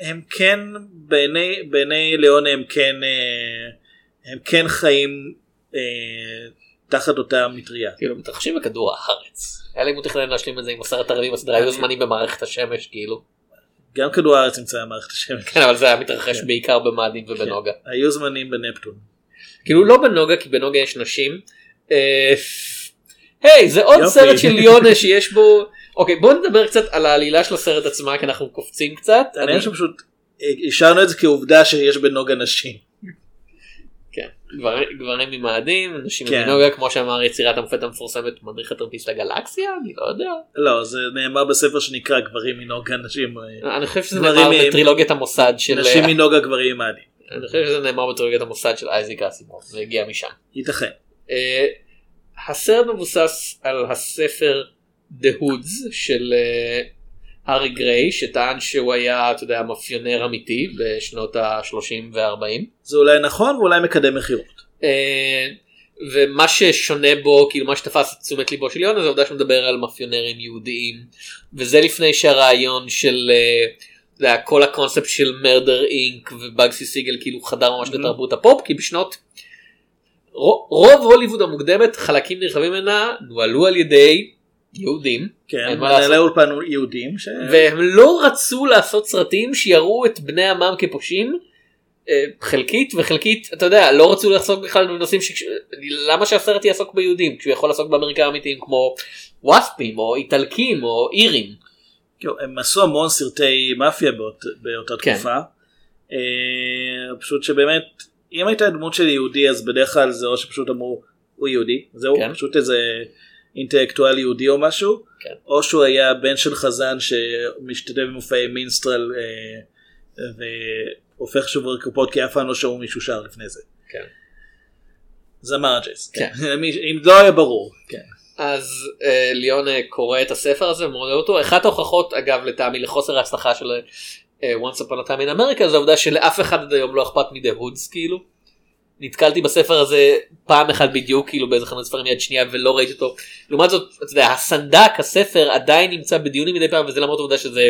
Speaker 6: הם כן, בעיני, בעיני ליאונה הם כן, אה, הם כן חיים תחת אותה מטריה.
Speaker 5: כאילו מתרחשים בכדור הארץ. היה לי תכנן להשלים את זה עם הסרט הרביעי בסדרה היו זמנים במערכת השמש כאילו.
Speaker 6: גם כדור הארץ נמצא במערכת השמש.
Speaker 5: כן אבל זה היה מתרחש
Speaker 6: כן.
Speaker 5: בעיקר במאדים ובנוגה.
Speaker 6: היו זמנים בנפטון.
Speaker 5: כאילו לא בנוגה כי בנוגה יש נשים. אה, היי זה עוד. סרט של יונה שיש בו אוקיי בוא נדבר קצת על העלילה של הסרט עצמה כי אנחנו קופצים קצת. אני-
Speaker 6: חושב שפשוט אה, השארנו את זה כעובדה שיש בנוגה נשים.
Speaker 5: כן, גברים- ממאדים, נשים
Speaker 6: כן.
Speaker 5: מנוגה, כמו שאמר יצירת המופת המפורסמת מדריך הטרמפיסט לגלקסיה, אני לא יודע.
Speaker 6: לא, זה נאמר בספר שנקרא גברים מנוגה נשים. אה,
Speaker 5: אני חושב שזה נאמר
Speaker 6: עם-
Speaker 5: בטרילוגיית המוסד של...
Speaker 6: נשים מנוגה גברים מאדים.
Speaker 5: אני חושב שזה נאמר בטרילוגיית המוסד של אייזיק אסימוב, זה הגיע משם.
Speaker 6: ייתכן.
Speaker 5: אה, הסרט מבוסס על הספר The Hoods של אה, הארי גריי, שטען שהוא היה, אתה יודע, מאפיונר אמיתי בשנות ה-30 וה-40.
Speaker 6: זה אולי נכון ואולי מקדם מכירות.
Speaker 5: אה, ומה ששונה בו כאילו מה שתפס את תשומת ליבו של יונה זה העובדה שהוא מדבר על מאפיונרים יהודיים וזה לפני שהרעיון של אה, אתה יודע, כל הקונספט של מרדר אינק ובאגסי סיגל כאילו חדר ממש
Speaker 6: Mhm.
Speaker 5: לתרבות הפופ כי בשנות רו- רוב הוליווד המוקדמת חלקים נרחבים ממנה נוהלו על ידי יהודים
Speaker 6: כן. מנהלי אולפן יהודים. ש-
Speaker 5: והם לא רצו לעשות סרטים שיראו את בני עמם כפושעים אה, חלקית וחלקית אתה יודע לא רצו לעסוק בכלל בנושאים ש... למה שהסרט יעסוק ביהודים כשהוא יכול לעסוק באמריקה האמיתיים כמו ווספים או איטלקים או אירים.
Speaker 6: כאילו, הם עשו המון סרטי מאפיה באות, באותה
Speaker 5: כן.
Speaker 6: תקופה. אה, פשוט שבאמת, אם הייתה דמות של יהודי אז בדרך כלל זה או שפשוט אמרו הוא יהודי, זהו,
Speaker 5: כן.
Speaker 6: פשוט איזה אינטלקטואל יהודי או משהו,
Speaker 5: כן.
Speaker 6: או שהוא היה בן של חזן שמשתתף במופעי מינסטרל אה, והופך שובר קופות כי אף פעם לא שמעו מישהו שר לפני זה.
Speaker 5: כן.
Speaker 6: זמר ג'אז,
Speaker 5: כן.
Speaker 6: מי- אם לא היה ברור. כן.
Speaker 5: אז אה, ליאון אה, קורא את הספר הזה ומורה אותו אחת ההוכחות אגב לטעמי לחוסר ההצלחה של אה, once upon a time in America זה העובדה שלאף אחד עד היום לא אכפת מדה הודס כאילו. נתקלתי בספר הזה פעם אחת בדיוק כאילו באיזה חנות ספרים יד שנייה ולא ראיתי אותו. לעומת זאת אתה יודע, הסנדק הספר עדיין נמצא בדיונים מדי פעם וזה למרות העובדה שזה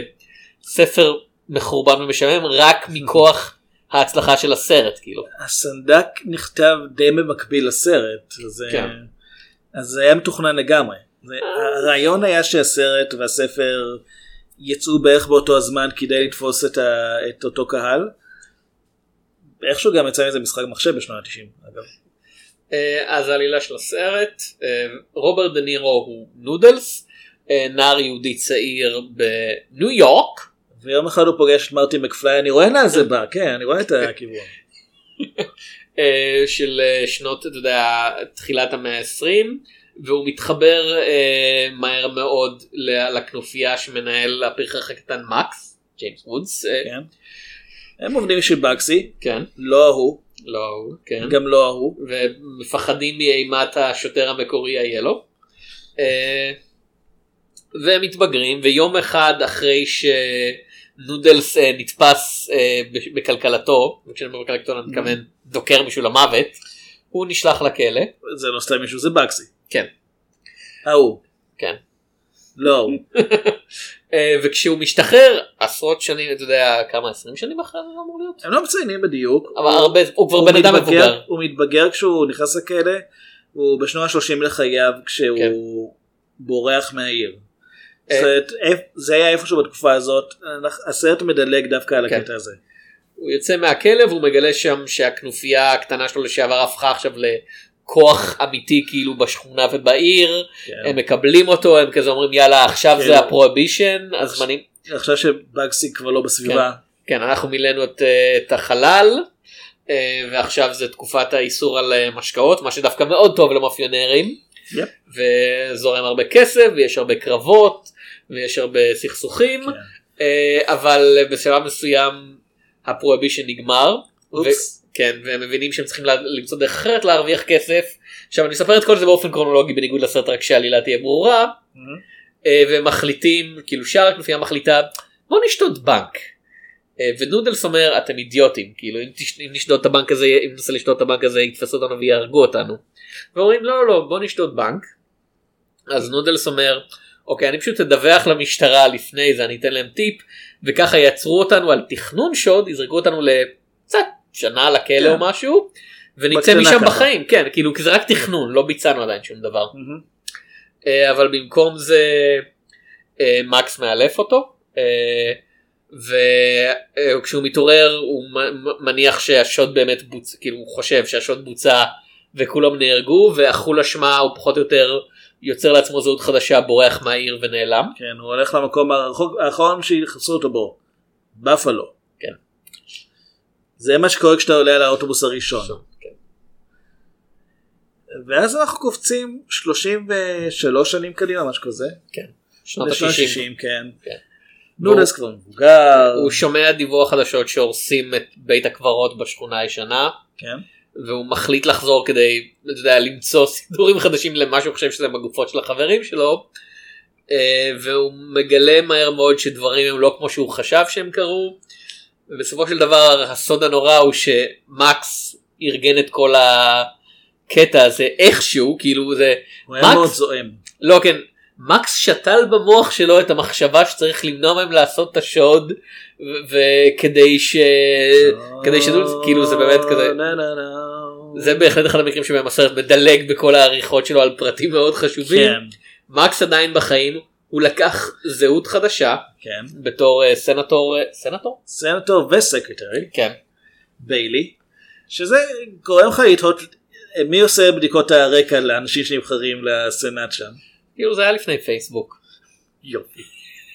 Speaker 5: ספר מחורבן ומשעמם רק מכוח ההצלחה של הסרט כאילו.
Speaker 6: הסנדק נכתב די במקביל לסרט, אז,
Speaker 5: כן.
Speaker 6: אז זה היה מתוכנן לגמרי. הרעיון היה שהסרט והספר יצאו בערך באותו הזמן כדי לתפוס את, ה, את אותו קהל. איכשהו גם יצא מזה משחק מחשב בשנות ה-90 אגב.
Speaker 5: אה, אז העלילה של הסרט אה, רוברט דה נירו הוא נודלס אה, נער יהודי צעיר בניו יורק
Speaker 6: ויום אחד הוא פוגש את מרטין מקפליי, אני רואה לאן זה בא, כן, אני רואה את הכיוון.
Speaker 5: של שנות אתה יודע תחילת המאה ה-20 והוא מתחבר מהר מאוד לכנופיה שמנהל הפרחח הקטן מקס ג'יימס וודס
Speaker 6: כן. הם עובדים בשביל בקסי,
Speaker 5: כן
Speaker 6: לא ההוא,
Speaker 5: לא הוא כן
Speaker 6: גם לא ההוא.
Speaker 5: ומפחדים מאימת השוטר המקורי היאלו. אה, והם מתבגרים ויום אחד אחרי שנודלס אה, נתפס בכלכלתו, וכשאני אומר בכלכלתו אני מתכוון דוקר מישהו למוות, הוא נשלח לכלא.
Speaker 6: זה לא סתם מישהו, זה בקסי.
Speaker 5: כן.
Speaker 6: ההוא.
Speaker 5: כן.
Speaker 6: לא ההוא.
Speaker 5: וכשהוא משתחרר עשרות שנים, אתה יודע כמה 20 שנים אחרי זה אמור להיות?
Speaker 6: הם לא מציינים בדיוק.
Speaker 5: אבל הרבה, הוא כבר
Speaker 6: הוא
Speaker 5: בן אדם מבוגר.
Speaker 6: הוא מתבגר כשהוא נכנס לכלא, הוא בשנות ה-30 לחייו כשהוא
Speaker 5: כן.
Speaker 6: בורח מהעיר.
Speaker 5: אה.
Speaker 6: אומרת, איפ- זה היה איפשהו בתקופה הזאת, הסרט מדלג דווקא על
Speaker 5: כן.
Speaker 6: הקטע הזה.
Speaker 5: הוא יוצא מהכלא והוא מגלה שם שהכנופיה הקטנה שלו לשעבר הפכה עכשיו לכוח אמיתי כאילו בשכונה ובעיר,
Speaker 6: כן.
Speaker 5: הם מקבלים אותו, הם כזה אומרים יאללה עכשיו
Speaker 6: כן.
Speaker 5: זה הפרובישן, הזמנים,
Speaker 6: עכשיו שבאגסי כבר לא בסביבה.
Speaker 5: כן אנחנו מילאנו את, אה, את החלל. אה, ועכשיו זה תקופת האיסור על אה, משקאות מה שדווקא מאוד טוב למאפיונרים
Speaker 6: יפ.
Speaker 5: וזורם הרבה כסף ויש הרבה קרבות ויש הרבה סכסוכים
Speaker 6: כן.
Speaker 5: אבל בשלב מסוים הפרובישן נגמר.
Speaker 6: אופס.
Speaker 5: כן והם מבינים שהם צריכים למצוא דרך אחרת להרוויח כסף. עכשיו אני אספר את כל זה באופן קרונולוגי בניגוד לסרט רק שהעלילה תהיה ברורה.
Speaker 6: מהמם.
Speaker 5: אה, והם מחליטים כאילו שאר הכנופיה מחליטה בוא נשדוד בנק. אה, ונודלס אומר אתם אידיוטים כאילו אם, תש... אם נשדוד את הבנק הזה אם ננסה לשדוד את הבנק הזה יתפסו אותנו ויהרגו אותנו. ואומרים לא לא לא בוא נשדוד בנק. אז נודלס אומר אוקיי אני פשוט אדווח למשטרה לפני זה אני אתן להם טיפ וככה יעצרו אותנו על תכנון שוד יזרקו אותנו לקצת שנה לכלא
Speaker 6: כן.
Speaker 5: או משהו ונצא משם. בחיים כן כאילו כי זה רק תכנון לא ביצענו עדיין שום דבר. אה, אבל במקום זה אה, מקס מאלף אותו אה, וכשהוא מתעורר הוא מניח שהשוד באמת בוצע כאילו הוא חושב שהשוד בוצע וכולם נהרגו ואכול אשמה הוא פחות או יותר יוצר לעצמו זהות חדשה בורח מהעיר ונעלם.
Speaker 6: כן, הוא הולך למקום הרחוק- האחרון שיחסו אותו בו. בפלו.
Speaker 5: כן.
Speaker 6: זה מה שקורה כשאתה עולה על האוטובוס הראשון.
Speaker 5: כן.
Speaker 6: ואז אנחנו קופצים 33 שנים קדימה, משהו כזה.
Speaker 5: שנות
Speaker 6: לשנות
Speaker 5: ה-60.
Speaker 6: ה-60, כן.
Speaker 5: כן.
Speaker 6: נודס כבר מבוגר.
Speaker 5: הוא שומע דיווח חדשות שהורסים את בית הקברות בשכונה הישנה
Speaker 6: כן.
Speaker 5: והוא מחליט לחזור כדי אתה יודע, למצוא סידורים חדשים למה שהוא חושב שזה בגופות של החברים שלו. אה, והוא מגלה מהר מאוד שדברים הם לא כמו שהוא חשב שהם קרו. ובסופו של דבר הסוד הנורא הוא שמקס ארגן את כל הקטע הזה איכשהו כאילו זה
Speaker 6: הוא היה? מאוד זועם.
Speaker 5: לא כן מקס שתל במוח שלו את המחשבה שצריך למנוע מהם לעשות את השוד וכדי ש... כדי שתדעו כאילו זה באמת כזה
Speaker 6: נה, נה, נה.
Speaker 5: זה בהחלט אחד המקרים שבהם הסרט מדלג בכל העריכות שלו על פרטים מאוד חשובים.
Speaker 6: כן.
Speaker 5: מקס עדיין בחיים, הוא לקח זהות חדשה
Speaker 6: כן.
Speaker 5: בתור אה, סנטור, אה, סנטור?
Speaker 6: סנטור וסקרטרי.
Speaker 5: כן.
Speaker 6: ביילי. שזה גורם לך לתהות אה, מי עושה בדיקות הרקע לאנשים שנבחרים לסנאט שם.
Speaker 5: כאילו זה היה לפני פייסבוק.
Speaker 6: יופי.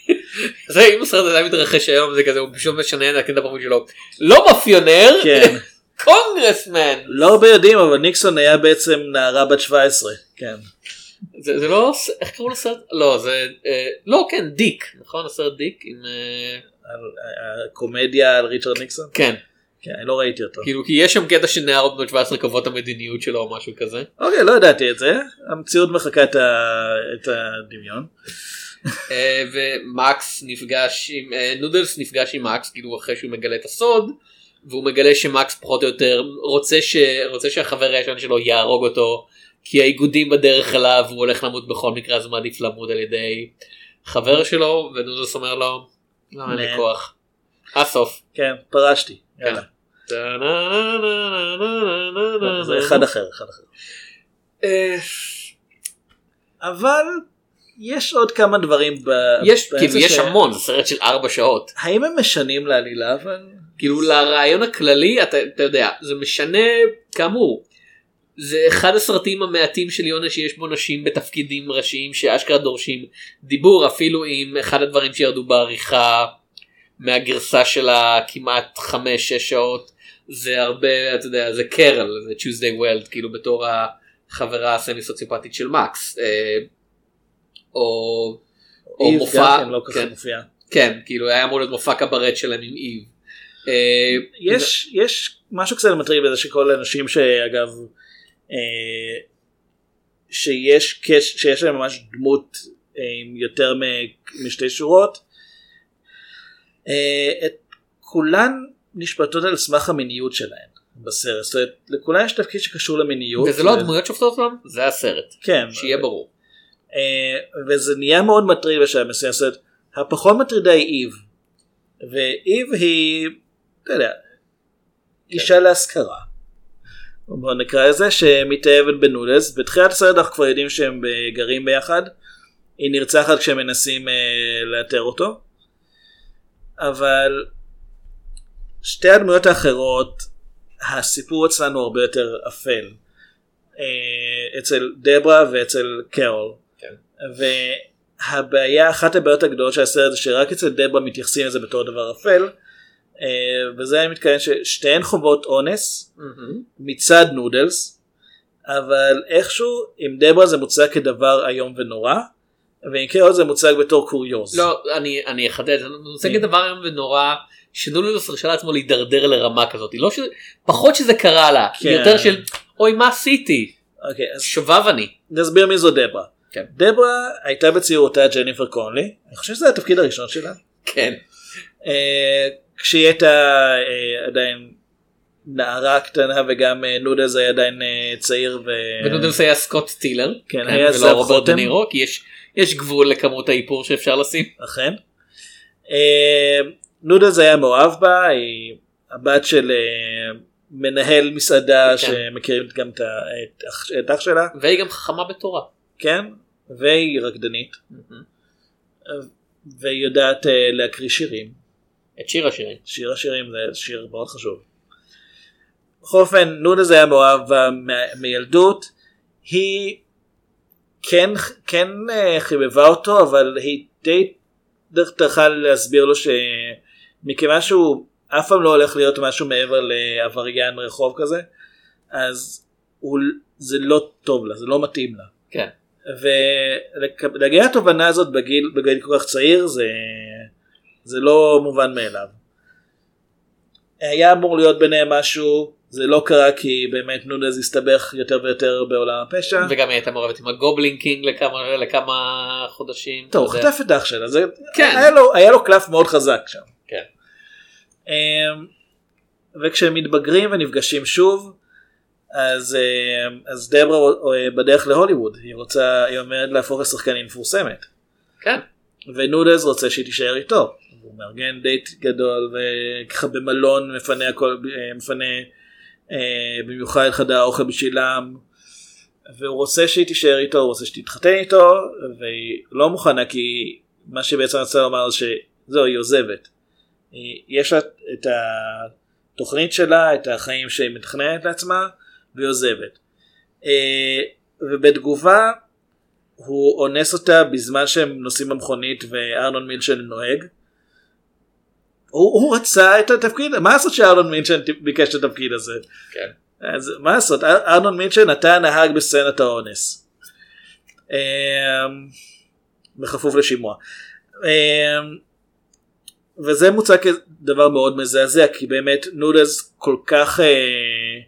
Speaker 5: זה אם הסרט הזה מתרחש היום זה כזה הוא פשוט משנה את הקטע הפרמי שלו. לא מאפיונר,
Speaker 6: כן.
Speaker 5: קונגרסמן.
Speaker 6: לא הרבה יודעים אבל ניקסון היה בעצם נערה בת 17. כן.
Speaker 5: זה, זה לא, איך קראו לסרט? לא זה, אה, לא כן Dick, נכון הסרט Dick עם, אה,
Speaker 6: על- הקומדיה על ריצ'רד ניקסון?
Speaker 5: כן,
Speaker 6: כן, אני לא ראיתי אותו.
Speaker 5: כאילו כי יש שם קטע שנערות בנות 17 קובעות את המדיניות שלו או משהו כזה.
Speaker 6: אוקיי, לא ידעתי את זה. המציאות מחקה את ה- את הדמיון.
Speaker 5: אה, ומקס נפגש עם אה, נודלס נפגש עם מקס כאילו אחרי שהוא מגלה את הסוד והוא מגלה שמקס פחות או יותר רוצה ש... רוצה שהחבר הישן שלו יהרוג אותו כי האיגודים בדרך אליו הוא הולך למות בכל מקרה אז הוא מעדיף למות על ידי חבר שלו ונודלס אומר לו לא אין לי. כוח. הסוף.
Speaker 6: כן, פרשתי.
Speaker 5: כן.
Speaker 6: זה אחד אחר, אחד אחר.
Speaker 5: אה,
Speaker 6: אבל יש עוד כמה דברים.
Speaker 5: יש כאילו יש המון זה סרט של ארבע שעות.
Speaker 6: האם הם משנים לעלילה אבל?
Speaker 5: כאילו לרעיון הכללי אתה, אתה יודע זה משנה כאמור. זה אחד הסרטים המעטים של יונה שיש בו נשים בתפקידים ראשיים שאשכרה דורשים דיבור אפילו עם אחד הדברים שירדו בעריכה מהגרסה של הכמעט 5-6 שעות זה הרבה אתה יודע זה קרל זה Tuesday Weld כאילו בתור החברה הסמי סוציופטית של מקס אה, או, או מופע
Speaker 6: כן לא
Speaker 5: כן. כן כאילו היה אמור להיות מופע קברט שלהם עם איב. אה,
Speaker 6: יש יש משהו קצת מטריד בזה שכל האנשים שאגב שיש קש, שיש להם ממש דמות אה, עם יותר משתי שורות. אה, את כולן נשפטות על סמך המיניות שלהן בסרט. זאת אומרת לכולן יש תפקיד שקשור למיניות
Speaker 5: וזה לא הדמויות שופטות אותם זה הסרט.
Speaker 6: כן.
Speaker 5: שיהיה ברור.
Speaker 6: אה, וזה נהיה מאוד מטריד בשלב מסוים, זאת אומרת, הפחות מטרידה היא איב, ואיב היא, אתה יודע, אישה להשכרה. בוא נקרא לזה, שמתאהבת בנודלס, בתחילת הסרט אנחנו כבר יודעים שהם גרים ביחד, היא נרצחת כשהם מנסים אה, לאתר אותו, אבל שתי הדמויות האחרות הסיפור אצלן הרבה יותר אפל. אה, אצל דברה ואצל קרול.
Speaker 5: כן.
Speaker 6: והבעיה אחת הבעיות הגדולות של הסרט זה שרק אצל דברה מתייחסים לזה בתור דבר אפל. אה, וזה אני מתכוון ששתיהן חוות אונס. מצד נודלס אבל איכשהו עם דברה זה מוצג כדבר איום ונורא ועם קרול זה מוצג בתור קוריוז.
Speaker 5: לא אני אני אחדד זה מוצג דבר איום ונורא שנודלס הרשה לעצמו להידרדר לרמה כזאת לא פחות שזה קרה לה
Speaker 6: כן.
Speaker 5: יותר של אוי מה עשיתי
Speaker 6: אוקיי, אז
Speaker 5: שובב אני.
Speaker 6: נסביר מי זו דברה.
Speaker 5: כן.
Speaker 6: דברה הייתה בצעירותה ג'ניפר קונלי, אני חושב שזה התפקיד הראשון שלה.
Speaker 5: כן.
Speaker 6: אה, כשהיא הייתה אה, עדיין נערה קטנה וגם אה, נודלס היה עדיין אה, צעיר ו...
Speaker 5: ונודלס היה סקוט טילר.
Speaker 6: כן, היה זאב
Speaker 5: רוברט
Speaker 6: חוטם.
Speaker 5: דנירו כי יש יש גבול לכמות האיפור שאפשר לשים.
Speaker 6: אכן. נודלס היה מאוהב בה, היא הבת של מנהל מסעדה
Speaker 5: כן.
Speaker 6: שמכירים גם את את את אח שלה,
Speaker 5: והיא גם חכמה בתורה.
Speaker 6: כן, והיא רקדנית, והיא יודעת להקריא שירים.
Speaker 5: את שיר השירים.
Speaker 6: שיר השירים זה שיר מאוד חשוב. בכל אופן נודלס היה מאוהב מ- מילדות, היא כן, כן אה, חיבבה אותו אבל היא די טרחה להסביר לו שמכיוון שהוא אף פעם לא הולך להיות משהו מעבר לעבריין רחוב כזה אז הוא, זה לא טוב לה, זה לא מתאים לה.
Speaker 5: כן.
Speaker 6: ולהגיע לתובנה הזאת בגיל, בגיל כל כך צעיר זה, זה לא מובן מאליו. היה אמור להיות ביניהם משהו, זה לא קרה כי באמת נודז הסתבך יותר ויותר בעולם הפשע.
Speaker 5: וגם היא הייתה מעורבת עם הגובלין קינג לכמה לכמה חודשים.
Speaker 6: טוב,
Speaker 5: יודע.
Speaker 6: חטף את אח שלה, זה,
Speaker 5: כן.
Speaker 6: היה, לו, היה לו קלף מאוד חזק שם.
Speaker 5: כן.
Speaker 6: אמ, וכשהם מתבגרים ונפגשים שוב, אז, אמ, אז דברה אה, בדרך להוליווד, היא רוצה, היא אומרת להפוך לשחקנית מפורסמת.
Speaker 5: כן.
Speaker 6: ונודלס רוצה שהיא תישאר איתו. מארגן דייט גדול וככה במלון מפנה הכל, אה, מפנה אה, במיוחד חדר האוכל בשבילם. והוא רוצה שהיא תישאר איתו, הוא רוצה שתתחתן איתו, והיא לא מוכנה כי מה שבעצם רצה לומר זה שזהו, היא עוזבת. יש לה את התוכנית שלה, את החיים שהיא מתכננת לעצמה, והיא עוזבת. אה, ובתגובה הוא אונס אותה בזמן שהם נוסעים במכונית וארנון מילשן נוהג. הוא, הוא רצה את התפקיד, מה לעשות שארנון מילשן ביקש את התפקיד הזה?
Speaker 5: כן.
Speaker 6: אז מה לעשות, אר- ארנון מילשן אתה נהג בסצנת האונס. אמ, בכפוף לשימוע. אמ, וזה מוצג כדבר מאוד מזעזע כי באמת נודלס כל כך אה,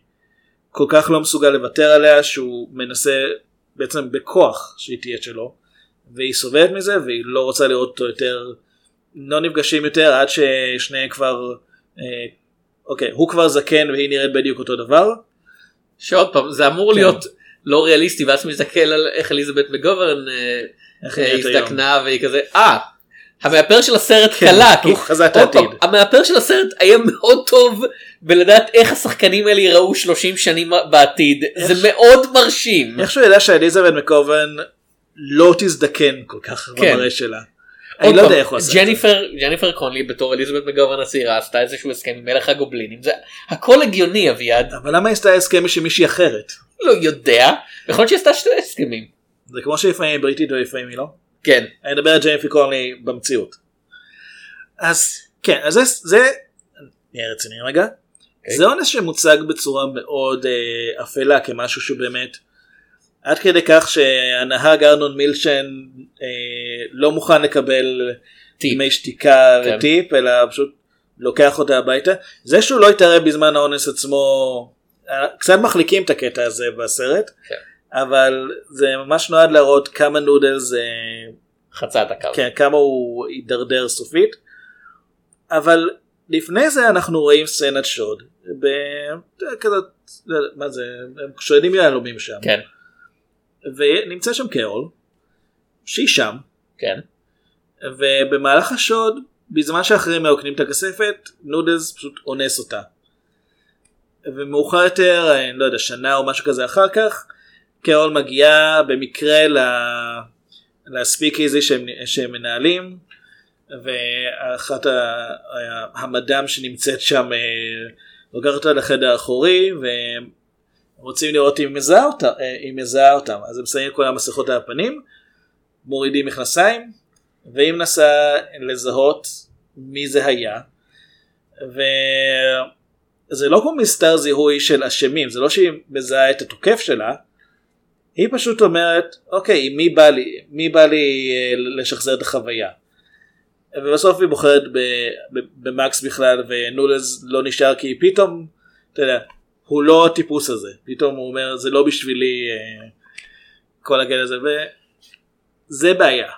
Speaker 6: כל כך לא מסוגל לוותר עליה שהוא מנסה בעצם בכוח שהיא תהיה שלו והיא סובלת מזה והיא לא רוצה לראות אותו יותר לא נפגשים יותר עד ששניהם כבר אה, אוקיי הוא כבר זקן והיא נראית בדיוק אותו דבר
Speaker 5: שעוד פעם זה אמור
Speaker 6: כן.
Speaker 5: להיות לא ריאליסטי ואז מסתכל על איך אליזבת מגוברן אה,
Speaker 6: איך.
Speaker 5: הזדקנה והיא כזה אה המאפר של הסרט
Speaker 6: כן,
Speaker 5: קלה כי
Speaker 6: את
Speaker 5: עוד פעם,
Speaker 6: העתיד.
Speaker 5: המאפר של הסרט היה מאוד טוב בלדעת איך השחקנים האלה ייראו 30 שנים בעתיד
Speaker 6: איך-
Speaker 5: זה מאוד מרשים
Speaker 6: איכשהו ידע שאליזבת מקובן לא תזדקן כל כך
Speaker 5: כן.
Speaker 6: במראה שלה. אני לא יודע איך הוא עשה את זה.
Speaker 5: ג'ניפר ג'ניפר קונלי בתור אליזבת מגוברן הצעירה עשתה איזשהו הסכם עם מלך הגובלינים זה הכל הגיוני אביעד
Speaker 6: אבל למה היא עשתה הסכם עם מישהי אחרת?
Speaker 5: לא יודע יכול להיות שהיא עשתה שני הסכמים
Speaker 6: זה כמו שלפעמים היא בריטית ולפעמים היא לא.
Speaker 5: כן
Speaker 6: אני מדבר על ג'ניפר קונלי במציאות. אז כן אז זה זה נהיה רציני רגע.
Speaker 5: אוקיי.
Speaker 6: זה אונס שמוצג בצורה מאוד אה, אפלה כמשהו שבאמת עד כדי כך שהנהג ארנון מילשן אה, לא מוכן לקבל. דמי שתיקה
Speaker 5: כן.
Speaker 6: וטיפ אלא פשוט לוקח אותה הביתה. זה שהוא לא התערב בזמן האונס עצמו אה, קצת מחליקים את הקטע הזה בסרט
Speaker 5: כן.
Speaker 6: אבל זה ממש נועד להראות כמה נודלס אה,
Speaker 5: חצה את הקו
Speaker 6: כן, כמה הוא הידרדר סופית. אבל לפני זה אנחנו רואים סצנת שוד. ב... כזאת, לא מה זה, הם שודדים יהלומים שם.
Speaker 5: כן
Speaker 6: ונמצא שם קרול, שהיא שם,
Speaker 5: כן
Speaker 6: ובמהלך השוד, בזמן שאחרים מרוקנים את הכספת, נודלס פשוט אונס אותה. ומאוחר יותר, אני לא יודע, שנה או משהו כזה אחר כך, קרול מגיעה במקרה ל... לספיק איזי שהם, שהם מנהלים, ואחת ה- המדאם שנמצאת שם אה, לוקחת אותה לחדר האחורי ורוצים לראות אם מזהה אותה, אה, מזהה אותם אז הם שמים כל המסכות על הפנים מורידים מכנסיים והיא מנסה לזהות מי זה היה וזה לא כמו מסתר זיהוי של אשמים זה לא שהיא מזהה את התוקף שלה היא פשוט אומרת אוקיי מי בא לי מי בא לי אה, לשחזר את החוויה. ובסוף היא בוחרת במקס בכלל ונולז לא נשאר כי פתאום אתה יודע הוא לא הטיפוס הזה פתאום הוא אומר זה לא בשבילי אה, כל הגל הזה וזה בעיה.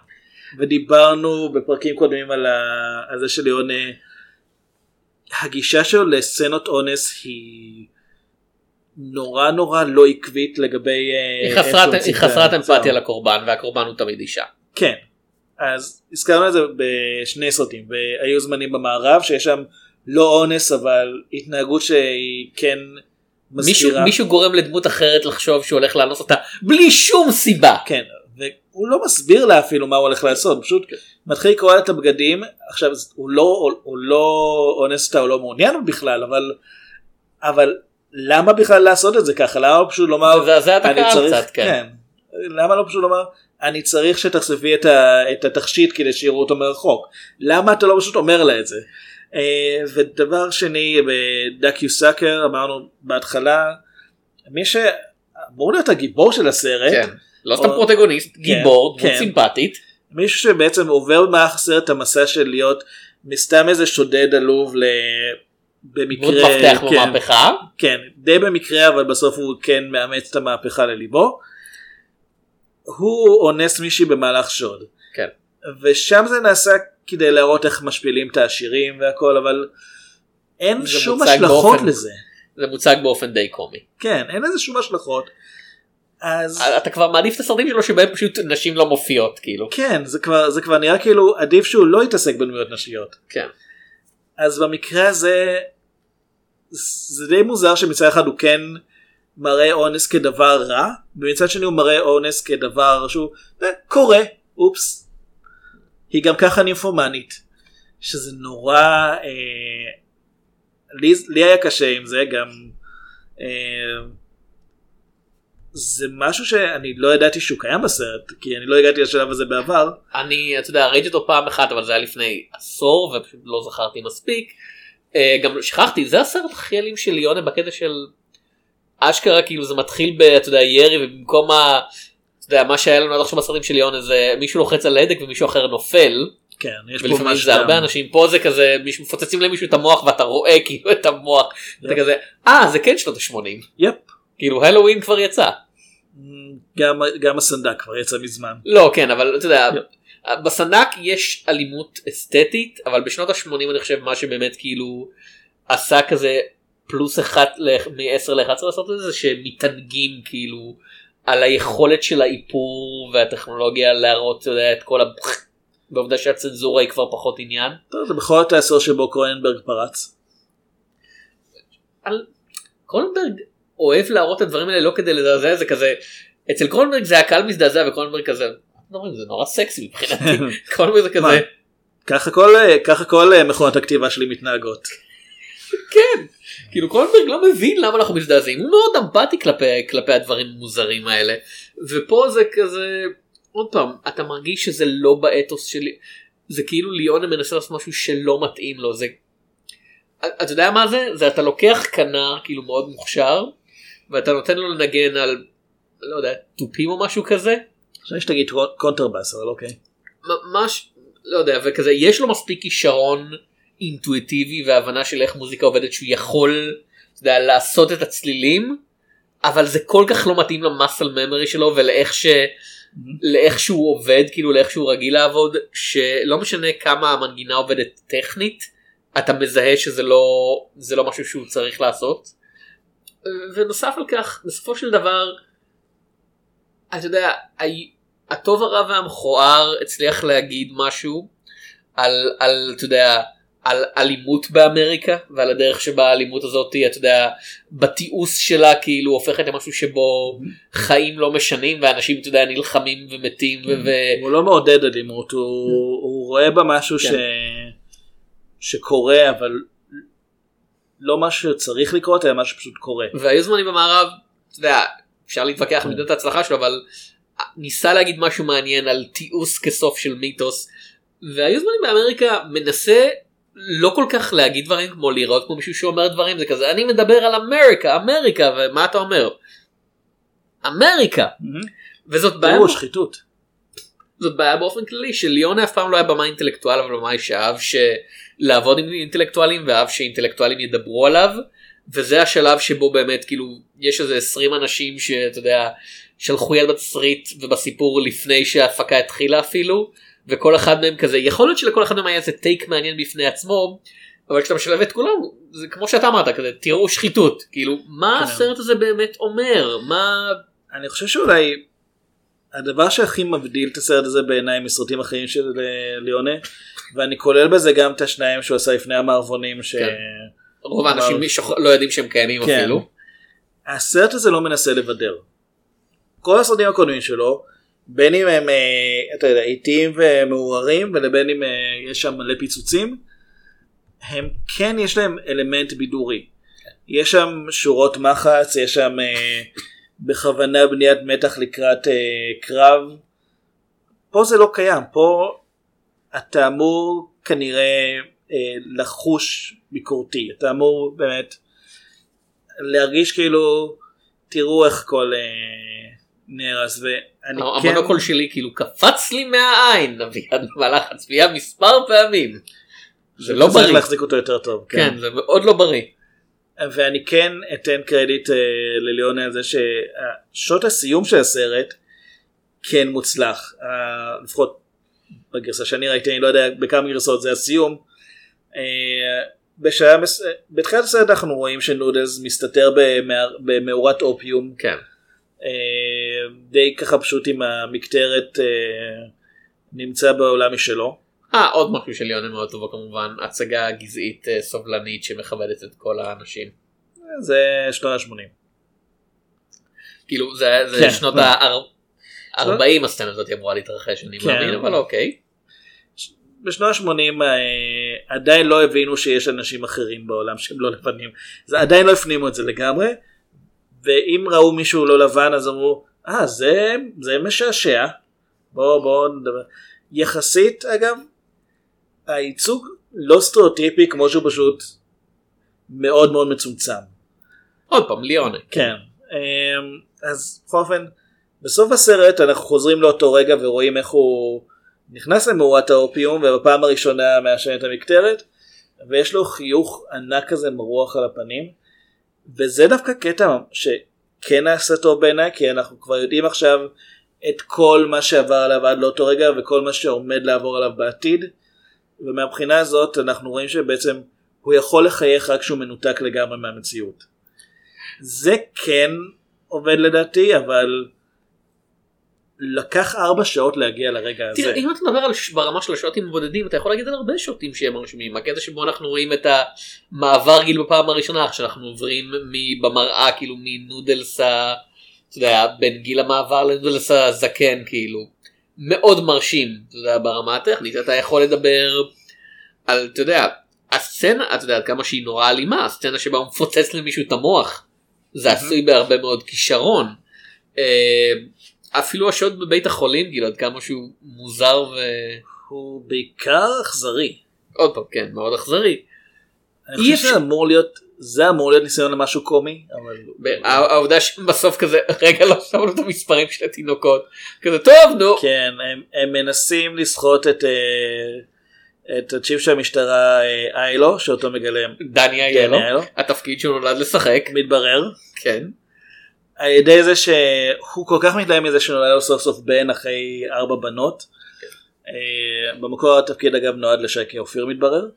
Speaker 6: ודיברנו בפרקים קודמים על, ה... על זה שליאון הגישה שלו לסצנות אונס היא נורא נורא לא עקבית לגבי אה,
Speaker 5: היא חסרת- היא חסרת אמפתיה. לקורבן והקורבן הוא תמיד אישה.
Speaker 6: כן. אז הזכרנו את זה בשני סרטים והיו זמנים במערב שיש שם לא אונס אבל התנהגות שהיא כן מזכירה.
Speaker 5: מישהו גורם לדמות אחרת לחשוב שהוא הולך לאנוס אותה בלי שום סיבה.
Speaker 6: כן. והוא לא מסביר לה אפילו מה הוא הולך לעשות פשוט מתחיל לקרוא לה את הבגדים עכשיו הוא לא הוא לא אונס אותה הוא לא מעוניין בכלל אבל אבל למה בכלל לעשות את זה ככה למה פשוט לומר
Speaker 5: מזעזע את
Speaker 6: אני צריך
Speaker 5: קצת, כן.
Speaker 6: למה לא פשוט לומר אני צריך שתחשפי את, ה, את התכשיט כדי שיראו אותו מרחוק למה אתה לא פשוט אומר לה את זה. אה, ודבר שני בדקיו סאקר אמרנו בהתחלה מי שאמור להיות הגיבור של הסרט
Speaker 5: כן. לא סתם
Speaker 6: או-
Speaker 5: פרוטגוניסט, גיבור, דמות
Speaker 6: כן.
Speaker 5: סימפטית.
Speaker 6: מישהו שבעצם עובר במהלך הסרט המסע של להיות מסתם איזה שודד עלוב ל... במקרה,
Speaker 5: דמות מפתח
Speaker 6: כן,
Speaker 5: במהפכה.
Speaker 6: כן, די במקרה אבל בסוף הוא כן מאמץ את המהפכה לליבו. הוא אונס מישהי במהלך שוד.
Speaker 5: כן.
Speaker 6: ושם זה נעשה כדי להראות איך משפילים את העשירים והכל אבל אין שום השלכות
Speaker 5: באופן-
Speaker 6: לזה.
Speaker 5: זה מוצג באופן די קומי.
Speaker 6: כן, אין לזה שום השלכות. אז
Speaker 5: אתה כבר מעדיף את הסרטים שלו שבהם פשוט נשים לא מופיעות כאילו.
Speaker 6: כן, זה כבר, זה כבר נראה כאילו עדיף שהוא לא יתעסק בדמויות נשיות.
Speaker 5: כן.
Speaker 6: אז במקרה הזה זה די מוזר שמצד אחד הוא כן מראה אונס כדבר רע ומצד שני הוא מראה אונס כדבר שהוא אה, קורה אופס. היא גם ככה נימפומנית שזה נורא אה, לי, לי היה קשה עם זה גם אה, זה משהו שאני לא ידעתי שהוא קיים בסרט כי אני לא הגעתי לשלב הזה בעבר
Speaker 5: אני אתה יודע ראיתי אותו פעם אחת אבל זה היה לפני עשור ופשוט לא זכרתי מספיק. אה, גם שכחתי זה הסרט הכי אלים של ליונה בקטע של אשכרה כאילו זה מתחיל ב... אתה יודע ירי ובמקום ה... אתה יודע מה שהיה לנו עד עכשיו בסרטים של ליונה זה מישהו לוחץ על הדק ומישהו אחר נופל
Speaker 6: כן יש פה
Speaker 5: ולפעמים
Speaker 6: ממש
Speaker 5: זה הרבה. אנשים פה זה כזה מישהו מפוצצים למישהו את המוח ואתה רואה כאילו את המוח אתה. כזה אה זה כן שנות ה-80
Speaker 6: יפ.
Speaker 5: כאילו הלואוין כבר יצא
Speaker 6: גם, גם הסנדק כבר יצא מזמן.
Speaker 5: לא כן אבל אתה יודע
Speaker 6: יפ.
Speaker 5: בסנדק יש אלימות אסתטית אבל בשנות ה-80 אני חושב מה שבאמת כאילו עשה כזה פלוס אחד מ-10 ל-11 לעשות את זה זה שמתענגים כאילו על היכולת של האיפור והטכנולוגיה להראות אתה יודע, את כל ה... בעובדה שהצנזורה היא כבר פחות עניין.
Speaker 6: טוב, זה בכל זאת העשור שבו קרוינברג פרץ.
Speaker 5: על קרונברג אוהב להראות את הדברים האלה לא כדי לזעזע זה כזה אצל קרונברג זה הקהל מזדעזע וקרונברג כזה "אנחנו אומרים, זה נורא סקסי מבחינתי קרונברג זה? כזה
Speaker 6: ככה כל, ככה כל אה, מכונות הכתיבה שלי מתנהגות.
Speaker 5: כן כאילו קרונברג לא מבין למה אנחנו מזדעזעים הוא מאוד אמפתי כלפי כלפי הדברים המוזרים האלה ופה זה כזה עוד פעם אתה מרגיש שזה לא באתוס שלי זה כאילו ליאונה מנסה לעשות משהו שלא מתאים לו זה. אתה יודע מה זה זה אתה לוקח כנר כאילו מאוד מוכשר ואתה נותן לו לנגן על לא יודע תופים או משהו כזה
Speaker 6: עכשיו שתגיד קונטרבאס אבל אוקיי.
Speaker 5: ממש לא יודע וכזה יש לו מספיק כישרון אינטואיטיבי והבנה של איך מוזיקה עובדת שהוא יכול יודע, לעשות את הצלילים אבל זה כל כך לא מתאים ל muscle memory שלו ולאיך ש... לאיך שהוא עובד כאילו לאיך שהוא רגיל לעבוד שלא משנה כמה המנגינה עובדת טכנית אתה מזהה שזה לא זה לא משהו שהוא צריך לעשות. ונוסף על כך בסופו של דבר אתה יודע הטוב הרע והמכוער הצליח להגיד משהו על על אתה יודע על אלימות באמריקה ועל הדרך שבה האלימות הזאת אתה יודע בתיעוש שלה כאילו הופכת למשהו שבו חיים לא משנים ואנשים אתה יודע נלחמים ומתים ו... ו-
Speaker 6: הוא לא מעודד אלימות הוא, הוא הוא רואה בה משהו
Speaker 5: כן.
Speaker 6: ש... שקורה אבל לא משהו שצריך לקרות אלא משהו שפשוט קורה.
Speaker 5: והיו זמנים במערב, אתה יודע, אפשר
Speaker 6: כן.
Speaker 5: להתווכח על מידת ההצלחה שלו, אבל ניסה להגיד משהו מעניין על תיעוש כסוף של מיתוס, והיו זמנים באמריקה מנסה לא כל כך להגיד דברים כמו לראות כמו מישהו שאומר דברים, זה כזה, אני מדבר על אמריקה, אמריקה, ומה אתה אומר? אמריקה! וזאת בעיה,
Speaker 6: תראו שחיתות.
Speaker 5: זאת בעיה באופן כללי, שליונה אף פעם לא היה במאי אינטלקטואל, אבל במאי שאהב לעבוד עם אינטלקטואלים ואהב שאינטלקטואלים ידברו עליו. וזה השלב שבו באמת כאילו יש איזה 20 אנשים שאתה יודע שלחו יד בתסריט ובסיפור לפני שההפקה התחילה אפילו וכל אחד מהם כזה יכול להיות שלכל אחד מהם היה איזה טייק מעניין בפני עצמו אבל כשאתה משלב את כולם זה כמו שאתה אמרת כזה תראו שחיתות כאילו מה
Speaker 6: כן.
Speaker 5: הסרט הזה באמת אומר מה
Speaker 6: אני חושב שאולי הדבר שהכי מבדיל את הסרט הזה בעיניי מסרטים אחרים של אה, ליונה ואני כולל בזה גם את השניים שהוא עשה לפני המערבונים ש...
Speaker 5: כן. רוב האנשים
Speaker 6: אבל-
Speaker 5: שוכ- לא יודעים שהם קיימים
Speaker 6: כן.
Speaker 5: אפילו.
Speaker 6: הסרט הזה לא מנסה לבדר. כל הסרטים הקודמים שלו בין אם הם אה, אתה יודע איטיים ומעורערים ולבין אם אה, יש שם מלא פיצוצים הם כן יש להם אלמנט בידורי. יש שם שורות מחץ יש שם אה, בכוונה בניית מתח לקראת קרב. פה זה לא קיים פה אתה אמור כנראה אה, לחוש ביקורתי אתה אמור באמת להרגיש כאילו תראו איך כל נהרס ואני כן
Speaker 5: המונוקול שלי כאילו קפץ לי מהעין אביעד במהלך הצפייה מספר פעמים. זה לא
Speaker 6: צריך
Speaker 5: בריא.
Speaker 6: להחזיק אותו יותר טוב
Speaker 5: כן זה מאוד לא בריא.
Speaker 6: ואני כן אתן קרדיט אה, לליאונה על זה ששוט הסיום של הסרט כן מוצלח אה, לפחות בגרסה שאני ראיתי אני לא יודע בכמה גרסאות זה הסיום. אה, בשעה מס... בתחילת הסרט אנחנו רואים שנודלס מסתתר. במאורת אופיום
Speaker 5: כן.
Speaker 6: אה, די ככה פשוט עם המקטרת אה, נמצא בעולם משלו.
Speaker 5: אה עוד משהו של יונה מאוד טובה כמובן הצגה גזעית אה, סובלנית שמכבדת את כל האנשים.
Speaker 6: זה שנות ה-80.
Speaker 5: כאילו זה זה
Speaker 6: כן.
Speaker 5: שנות ה-40 הסצנה הזאת אמורה להתרחש אני
Speaker 6: כן.
Speaker 5: מאמין אבל אוקיי.
Speaker 6: בשנות ה-80 אה, עדיין לא הבינו שיש אנשים אחרים בעולם שהם לא לבנים. זה עדיין לא הפנימו את זה לגמרי. ואם ראו מישהו לא לבן אז אמרו, אה זה, זה משעשע. בואו בואו נדבר. יחסית אגב, הייצוג לא סטריאוטיפי כמו שהוא פשוט מאוד מאוד מצומצם.
Speaker 5: עוד פעם ליונה.
Speaker 6: כן. אמ, אז בכל אופן, בסוף הסרט אנחנו חוזרים לאותו רגע ורואים איך הוא נכנס למאורת האופיום ובפעם הראשונה מעשן את המקטרת ויש לו חיוך ענק כזה מרוח על הפנים וזה דווקא קטע שכן נעשה טוב בעיניי כי אנחנו כבר יודעים עכשיו את כל מה שעבר עליו עד לאותו רגע וכל מה שעומד לעבור עליו בעתיד ומהבחינה הזאת אנחנו רואים שבעצם הוא יכול לחייך רק כשהוא מנותק לגמרי מהמציאות. זה כן עובד לדעתי אבל לקח ארבע שעות להגיע לרגע הזה.
Speaker 5: תראה אם אתה מדבר על ברמה של השוטים הבודדים אתה יכול להגיד על הרבה שוטים שהם מרשימים הקטע שבו אנחנו רואים את המעבר גיל בפעם הראשונה שאנחנו עוברים במראה כאילו מנודלס ה... אתה יודע בין גיל המעבר לנודלס הזקן כאילו מאוד מרשים אתה יודע ברמה הטכנית אתה יכול לדבר על אתה יודע הסצנה אתה יודע עד כמה שהיא נורא אלימה הסצנה שבה הוא מפוצץ למישהו את המוח זה עשוי בהרבה מאוד כישרון. אפילו השוט בבית החולים כאילו עד כמה שהוא מוזר
Speaker 6: הוא בעיקר אכזרי.
Speaker 5: ועוד פעם כן מאוד אכזרי.
Speaker 6: אני חושב שזה אמור להיות זה אמור להיות ניסיון למשהו קומי אבל
Speaker 5: העובדה שבסוף כזה רגע לא שמנו את המספרים של התינוקות כזה טוב נו
Speaker 6: כן הם, הם מנסים לסחוט את אה, את הצ'יפ של המשטרה אה, איילו שאותו מגלם
Speaker 5: דני איילו. התפקיד שהוא נולד לשחק
Speaker 6: מתברר
Speaker 5: כן
Speaker 6: על ידי זה שהוא כל כך מתלהב מזה שנולד לו סוף סוף בן אחרי ארבע בנות. אה, במקור התפקיד אגב נועד לשקי אופיר מתברר.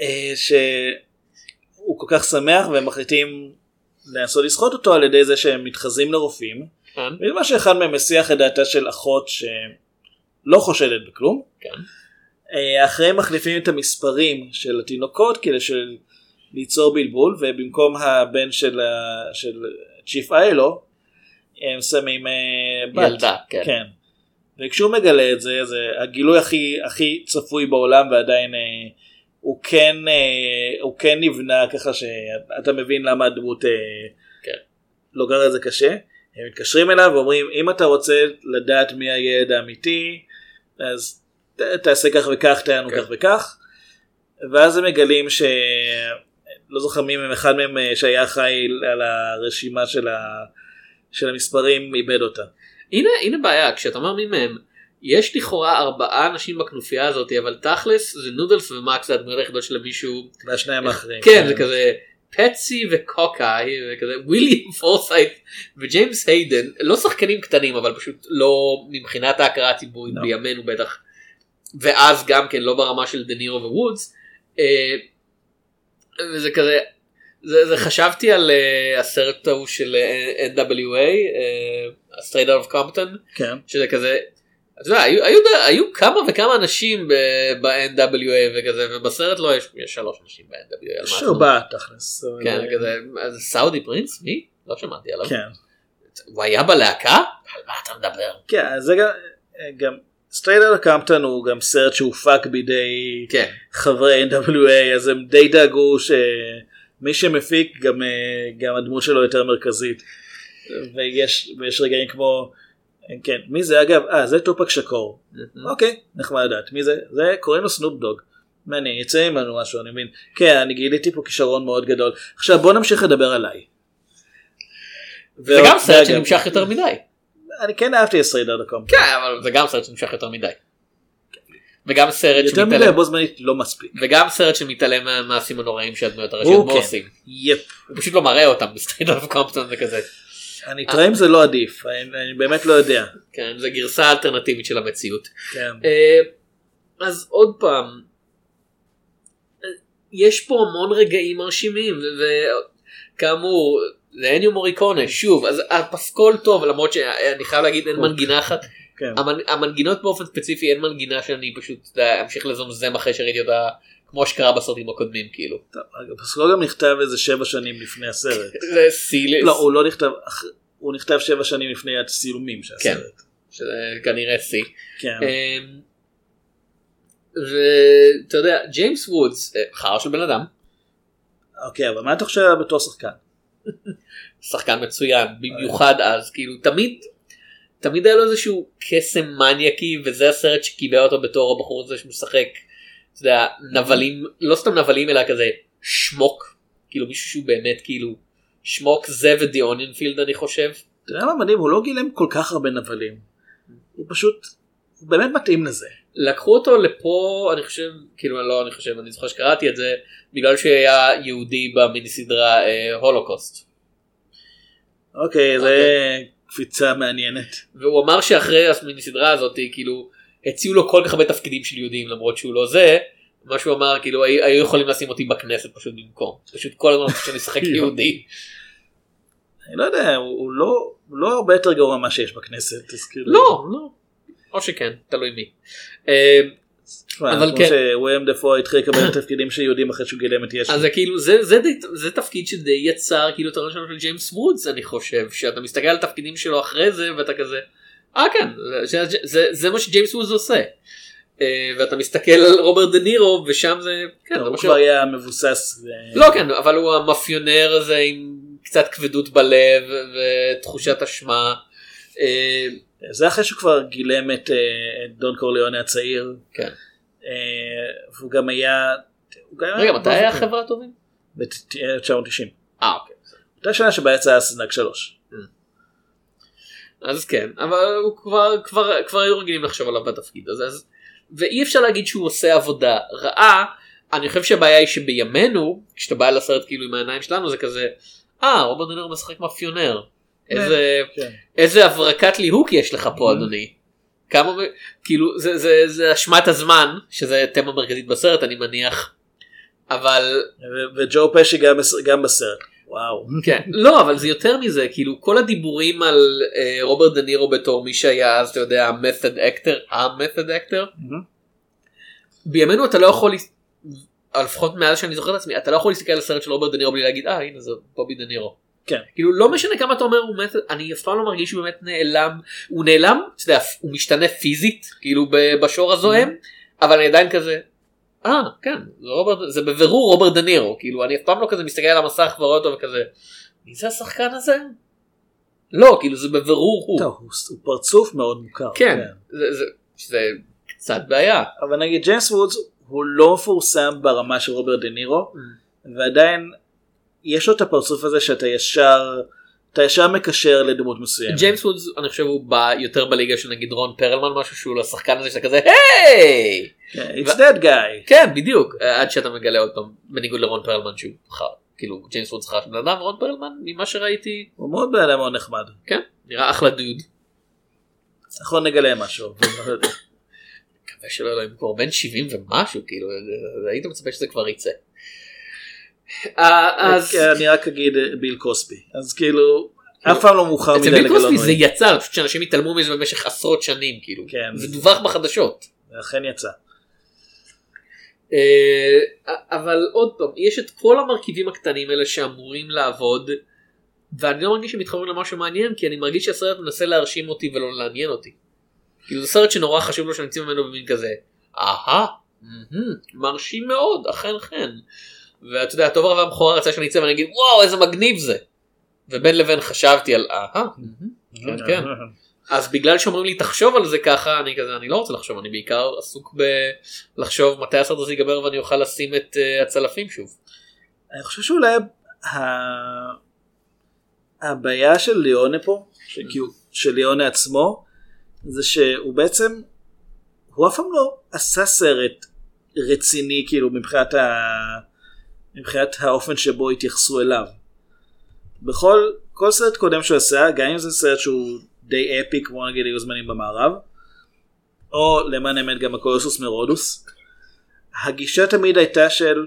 Speaker 6: אה, שהוא כל כך שמח והם מחליטים לנסות לסחוט אותו על ידי זה שהם מתחזים לרופאים.
Speaker 5: כן,
Speaker 6: בגלל שאחד מהם מסיח את דעתה של אחות שלא חושדת בכלום.
Speaker 5: כן.
Speaker 6: אה, אחריהם מחליפים את המספרים של התינוקות כדי של... ליצור בלבול ובמקום הבן של. של צ'יף איילו הם שמים אה, בת.
Speaker 5: ילדה כן.
Speaker 6: כן. וכשהוא מגלה את זה זה הגילוי הכי הכי צפוי בעולם ועדיין אה, הוא כן אה, הוא כן נבנה ככה שאתה מבין למה הדמות אה,
Speaker 5: כן.
Speaker 6: גרה את זה קשה. הם מתקשרים אליו ואומרים אם אתה רוצה לדעת מי הילד האמיתי אז ת, תעשה כך וכך לנו
Speaker 5: כן.
Speaker 6: כך וכך. ואז הם מגלים ש... לא זוכר מי מהם אחד מהם אה, שהיה אחראי על הרשימה של, ה... של המספרים איבד אותה.
Speaker 5: הנה הנה בעיה כשאתה אומר מי מהם יש לכאורה ארבעה אנשים בכנופיה הזאת אבל תכלס זה נודלס ומקס זה הדמויות היחידות של מישהו
Speaker 6: והשניים האחרים.
Speaker 5: כן זה כזה פטסי וקוקאיי וכזה וויליאם פורסייט וג'יימס היידן לא שחקנים קטנים אבל פשוט לא מבחינת ההכרה הציבורית
Speaker 6: לא.
Speaker 5: בימינו בטח ואז גם כן לא ברמה של דה נירו ווודס אה, וזה כזה זה, זה חשבתי על uh, הסרט ההוא של אה, NWA, uh, Straight Out of Compton,
Speaker 6: כן.
Speaker 5: שזה כזה, אתה יודע, היו, היו, היו כמה וכמה אנשים ב-NWA וכזה, ובסרט לא יש, יש שלוש אנשים ב-NWA.
Speaker 6: ארבעה תכלס.
Speaker 5: כן, כזה, אז סאודי פרינס? מי? לא שמעתי עליו.
Speaker 6: כן.
Speaker 5: הוא היה בלהקה? על מה אתה מדבר?
Speaker 6: כן, זה גם, גם Straight Outta Compton הוא גם סרט שהופק בידי
Speaker 5: כן,
Speaker 6: חברי NWA אז הם די דאגו שמי שמפיק גם, אה, גם הדמות שלו יותר מרכזית. ויש, ויש רגעים כמו, כן, מי זה אגב? אה, זה טופאק שאקור. אוקיי, נחמד לדעת. מי זה? זה קוראים לו סנופ דוג. מעניין, יצא ממנו משהו, אני מבין. כן, אני גיליתי פה כישרון מאוד גדול. עכשיו בוא נמשיך לדבר עליי.
Speaker 5: זה גם סרט שנמשך יותר מדי.
Speaker 6: אני כן אהבתי את Outta Compton.
Speaker 5: כן, אבל זה גם סרט שנמשך יותר מדי. וגם סרט
Speaker 6: יותר מדי
Speaker 5: שמתעלם,
Speaker 6: בו זמנית לא מספיק.
Speaker 5: וגם סרט שמתעלם מהמעשים הנוראים שהדמויות הראשיות בו
Speaker 6: כן.
Speaker 5: עושים.
Speaker 6: יפ.
Speaker 5: הוא פשוט לא מראה אותם ב Straight Outta Compton וכזה.
Speaker 6: אני טועה אם זה לא עדיף, אני באמת לא יודע.
Speaker 5: כן, זה גרסה אלטרנטיבית של המציאות.
Speaker 6: כן.
Speaker 5: אה, אז עוד פעם, אה, יש פה המון רגעים מרשימים, וכאמור, זה אניו מוריקונה, שוב, אז הפסקול טוב, למרות שאני חייב להגיד אין מנגינה אחת,
Speaker 6: כן.
Speaker 5: המנ- המנגינות באופן ספציפי אין מנגינה שאני פשוט אמשיך לזמזם אחרי שראיתי אותה, כמו שקרה בסרטים הקודמים כאילו.
Speaker 6: טוב, אגב, פסקול גם נכתב איזה שבע שנים לפני הסרט.
Speaker 5: זה סילס,
Speaker 6: לא, הוא לא נכתב, הוא נכתב שבע שנים לפני הצילומים של
Speaker 5: כן.
Speaker 6: הסרט.
Speaker 5: שזה כנראה שיא.
Speaker 6: כן.
Speaker 5: אמ, ואתה יודע, ג'יימס וודס, אה, חרא של בן אדם,
Speaker 6: אוקיי, אבל מה אתה חושב בתור שחקן?
Speaker 5: שחקן מצוין במיוחד אז כאילו תמיד תמיד היה לו איזשהו קסם מניאקי וזה הסרט שקיבע אותו בתור הבחור הזה שמשחק אתה יודע, נבלים לא סתם נבלים אלא כזה שמוק כאילו מישהו שהוא באמת כאילו שמוק זה ודי אוניונפילד אני חושב
Speaker 6: אתה יודע מה מדהים? הוא לא גילם כל כך הרבה נבלים. הוא פשוט, הוא באמת מתאים לזה.
Speaker 5: לקחו אותו לפה אני חושב כאילו לא אני חושב אני זוכר שקראתי את זה בגלל שהוא היה יהודי במיני סדרה אה, הולוקוסט
Speaker 6: אוקיי, זה קפיצה מעניינת.
Speaker 5: והוא אמר שאחרי המיני סדרה הזאת כאילו הציעו לו כל כך הרבה תפקידים של יהודים למרות שהוא לא זה. מה שהוא אמר כאילו היו יכולים לשים אותי בכנסת פשוט במקום פשוט כל הזמן שאני אשחק יהודי.
Speaker 6: אני לא יודע, הוא הוא לא הוא לא הרבה יותר גרוע ממה שיש בכנסת. אז כאילו-
Speaker 5: לא לא. או שכן תלוי מי. אה, אבל כן.
Speaker 6: שוויליאם דפו התחיל לקבל תפקידים של יהודים אחרי שהוא גילם את ישו.
Speaker 5: אז כאילו זה זה די, זה תפקיד שדי יצר כאילו את הרעיון שלנו של ג'יימס וודס אני חושב שאתה מסתכל על התפקידים שלו אחרי זה ואתה כזה אה כן זה, זה, זה, מה שג'יימס וודס עושה. אה, ואתה מסתכל על רוברט דה נירו ושם זה כן
Speaker 6: הוא כבר היה מבוסס.
Speaker 5: לא כן אבל הוא המאפיונר הזה עם קצת כבדות בלב ותחושת אשמה. אה,
Speaker 6: זה אחרי שהוא כבר גילם את אה, את דון קורליאונה הצעיר.
Speaker 5: כן.
Speaker 6: אה, והוא גם היה...
Speaker 5: רגע מתי היה חברה טובים?
Speaker 6: ב-1990.
Speaker 5: אה אוקיי.
Speaker 6: אותה שנה שבה יצא סנאק 3.
Speaker 5: אז כן אבל הוא כבר כבר כבר היו רגילים לחשוב עליו בתפקיד הזה אז ואי אפשר להגיד שהוא עושה עבודה רעה אני חושב שהבעיה היא שבימינו כשאתה בא לסרט כאילו עם העיניים שלנו זה כזה אה רוברט דה נירו משחק מאפיונר איזה
Speaker 6: כן.
Speaker 5: איזה הברקת ליהוק יש לך פה אדוני. כמה כאילו זה זה זה אשמת הזמן שזה תמה מרכזית בסרט אני מניח. אבל
Speaker 6: וג'ו פשי גם גם בסרט. וואו.
Speaker 5: כן לא אבל זה יותר מזה כאילו כל הדיבורים על אה, רוברט דה נירו בתור מי שהיה אז אתה יודע ה method actor ה method actor בימינו אתה לא יכול לפחות מאז שאני זוכר את עצמי אתה לא יכול להסתכל על הסרט של רוברט דה נירו בלי להגיד אה הנה זה בובי דה נירו.
Speaker 6: כן.
Speaker 5: כאילו לא משנה כמה אתה אומר הוא מת אני אף פעם לא מרגיש שהוא באמת נעלם הוא נעלם אתה יודע, הוא משתנה פיזית כאילו בשור הזועם אבל אני עדיין כזה. אה כן זה, רוברט, זה בבירור רוברט דה נירו כאילו אני אף פעם לא כזה מסתכל על המסך ורואה אותו וכזה מי זה השחקן הזה? לא כאילו זה בבירור הוא.
Speaker 6: טוב, הוא, הוא פרצוף מאוד מוכר.
Speaker 5: כן זה, זה, זה קצת בעיה.
Speaker 6: אבל נגיד ג'יימס וודס הוא לא מפורסם ברמה של רוברט דה נירו ועדיין יש לו את הפרצוף הזה שאתה ישר אתה ישר מקשר לדמות מסוימת.
Speaker 5: ג'יימס וודס אני חושב הוא בא יותר בליגה של נגיד רון פרלמן משהו שהוא לשחקן הזה שאתה כזה היי
Speaker 6: כן, It's that guy.
Speaker 5: כן בדיוק עד שאתה מגלה עוד פעם בניגוד לרון פרלמן שהוא חרא כאילו ג'יימס וודס חרא בן אדם רון פרלמן ממה שראיתי
Speaker 6: הוא מאוד בן אדם מאוד נחמד.
Speaker 5: כן נראה אחלה דוד.
Speaker 6: אנחנו נגלה משהו.
Speaker 5: מקווה שלא אלוהים כבר בן 70 ומשהו כאילו היית מצפה שזה כבר יצא. אה, אז
Speaker 6: כן, אני רק אגיד אה, ביל קוסבי אז כאילו אף פעם לא מאוחר מדי
Speaker 5: ביל קוסבי
Speaker 6: לגלות
Speaker 5: זה. יצא פשוט שאנשים התעלמו מזה במשך עשרות שנים כאילו
Speaker 6: כן.
Speaker 5: זה דווח בחדשות.
Speaker 6: אכן יצא.
Speaker 5: אה, אבל עוד פעם יש את כל המרכיבים הקטנים האלה שאמורים לעבוד ואני לא מרגיש שהם מתחברים למשהו מעניין כי אני מרגיש שהסרט מנסה להרשים אותי ולא לעניין אותי. כאילו זה סרט שנורא חשוב לו שאני ממנו במין כזה אהה מרשים מאוד אכן כן. ואתה יודע הטוב הרע והמכוער רצה שאני אצא ואני אגיד וואו איזה מגניב זה. ובין לבין חשבתי על אהה כן כן אז בגלל שאומרים לי תחשוב על זה ככה אני כזה אני לא רוצה לחשוב אני בעיקר עסוק בלחשוב מתי הסרט הזה ייגמר ואני אוכל לשים את אה, הצלפים שוב.
Speaker 6: אני חושב שאולי ה- הבעיה של ליאונה פה, כאילו, של ליאונה עצמו, זה שהוא בעצם, הוא אף פעם לא עשה סרט רציני כאילו מבחינת, ה... מבחינת האופן שבו התייחסו אליו. בכל כל סרט קודם שהוא עשה, גם אם זה סרט שהוא די אפי כמו נגיד היו זמנים במערב, או למען האמת גם הקולוסוס מרודוס, הגישה תמיד הייתה של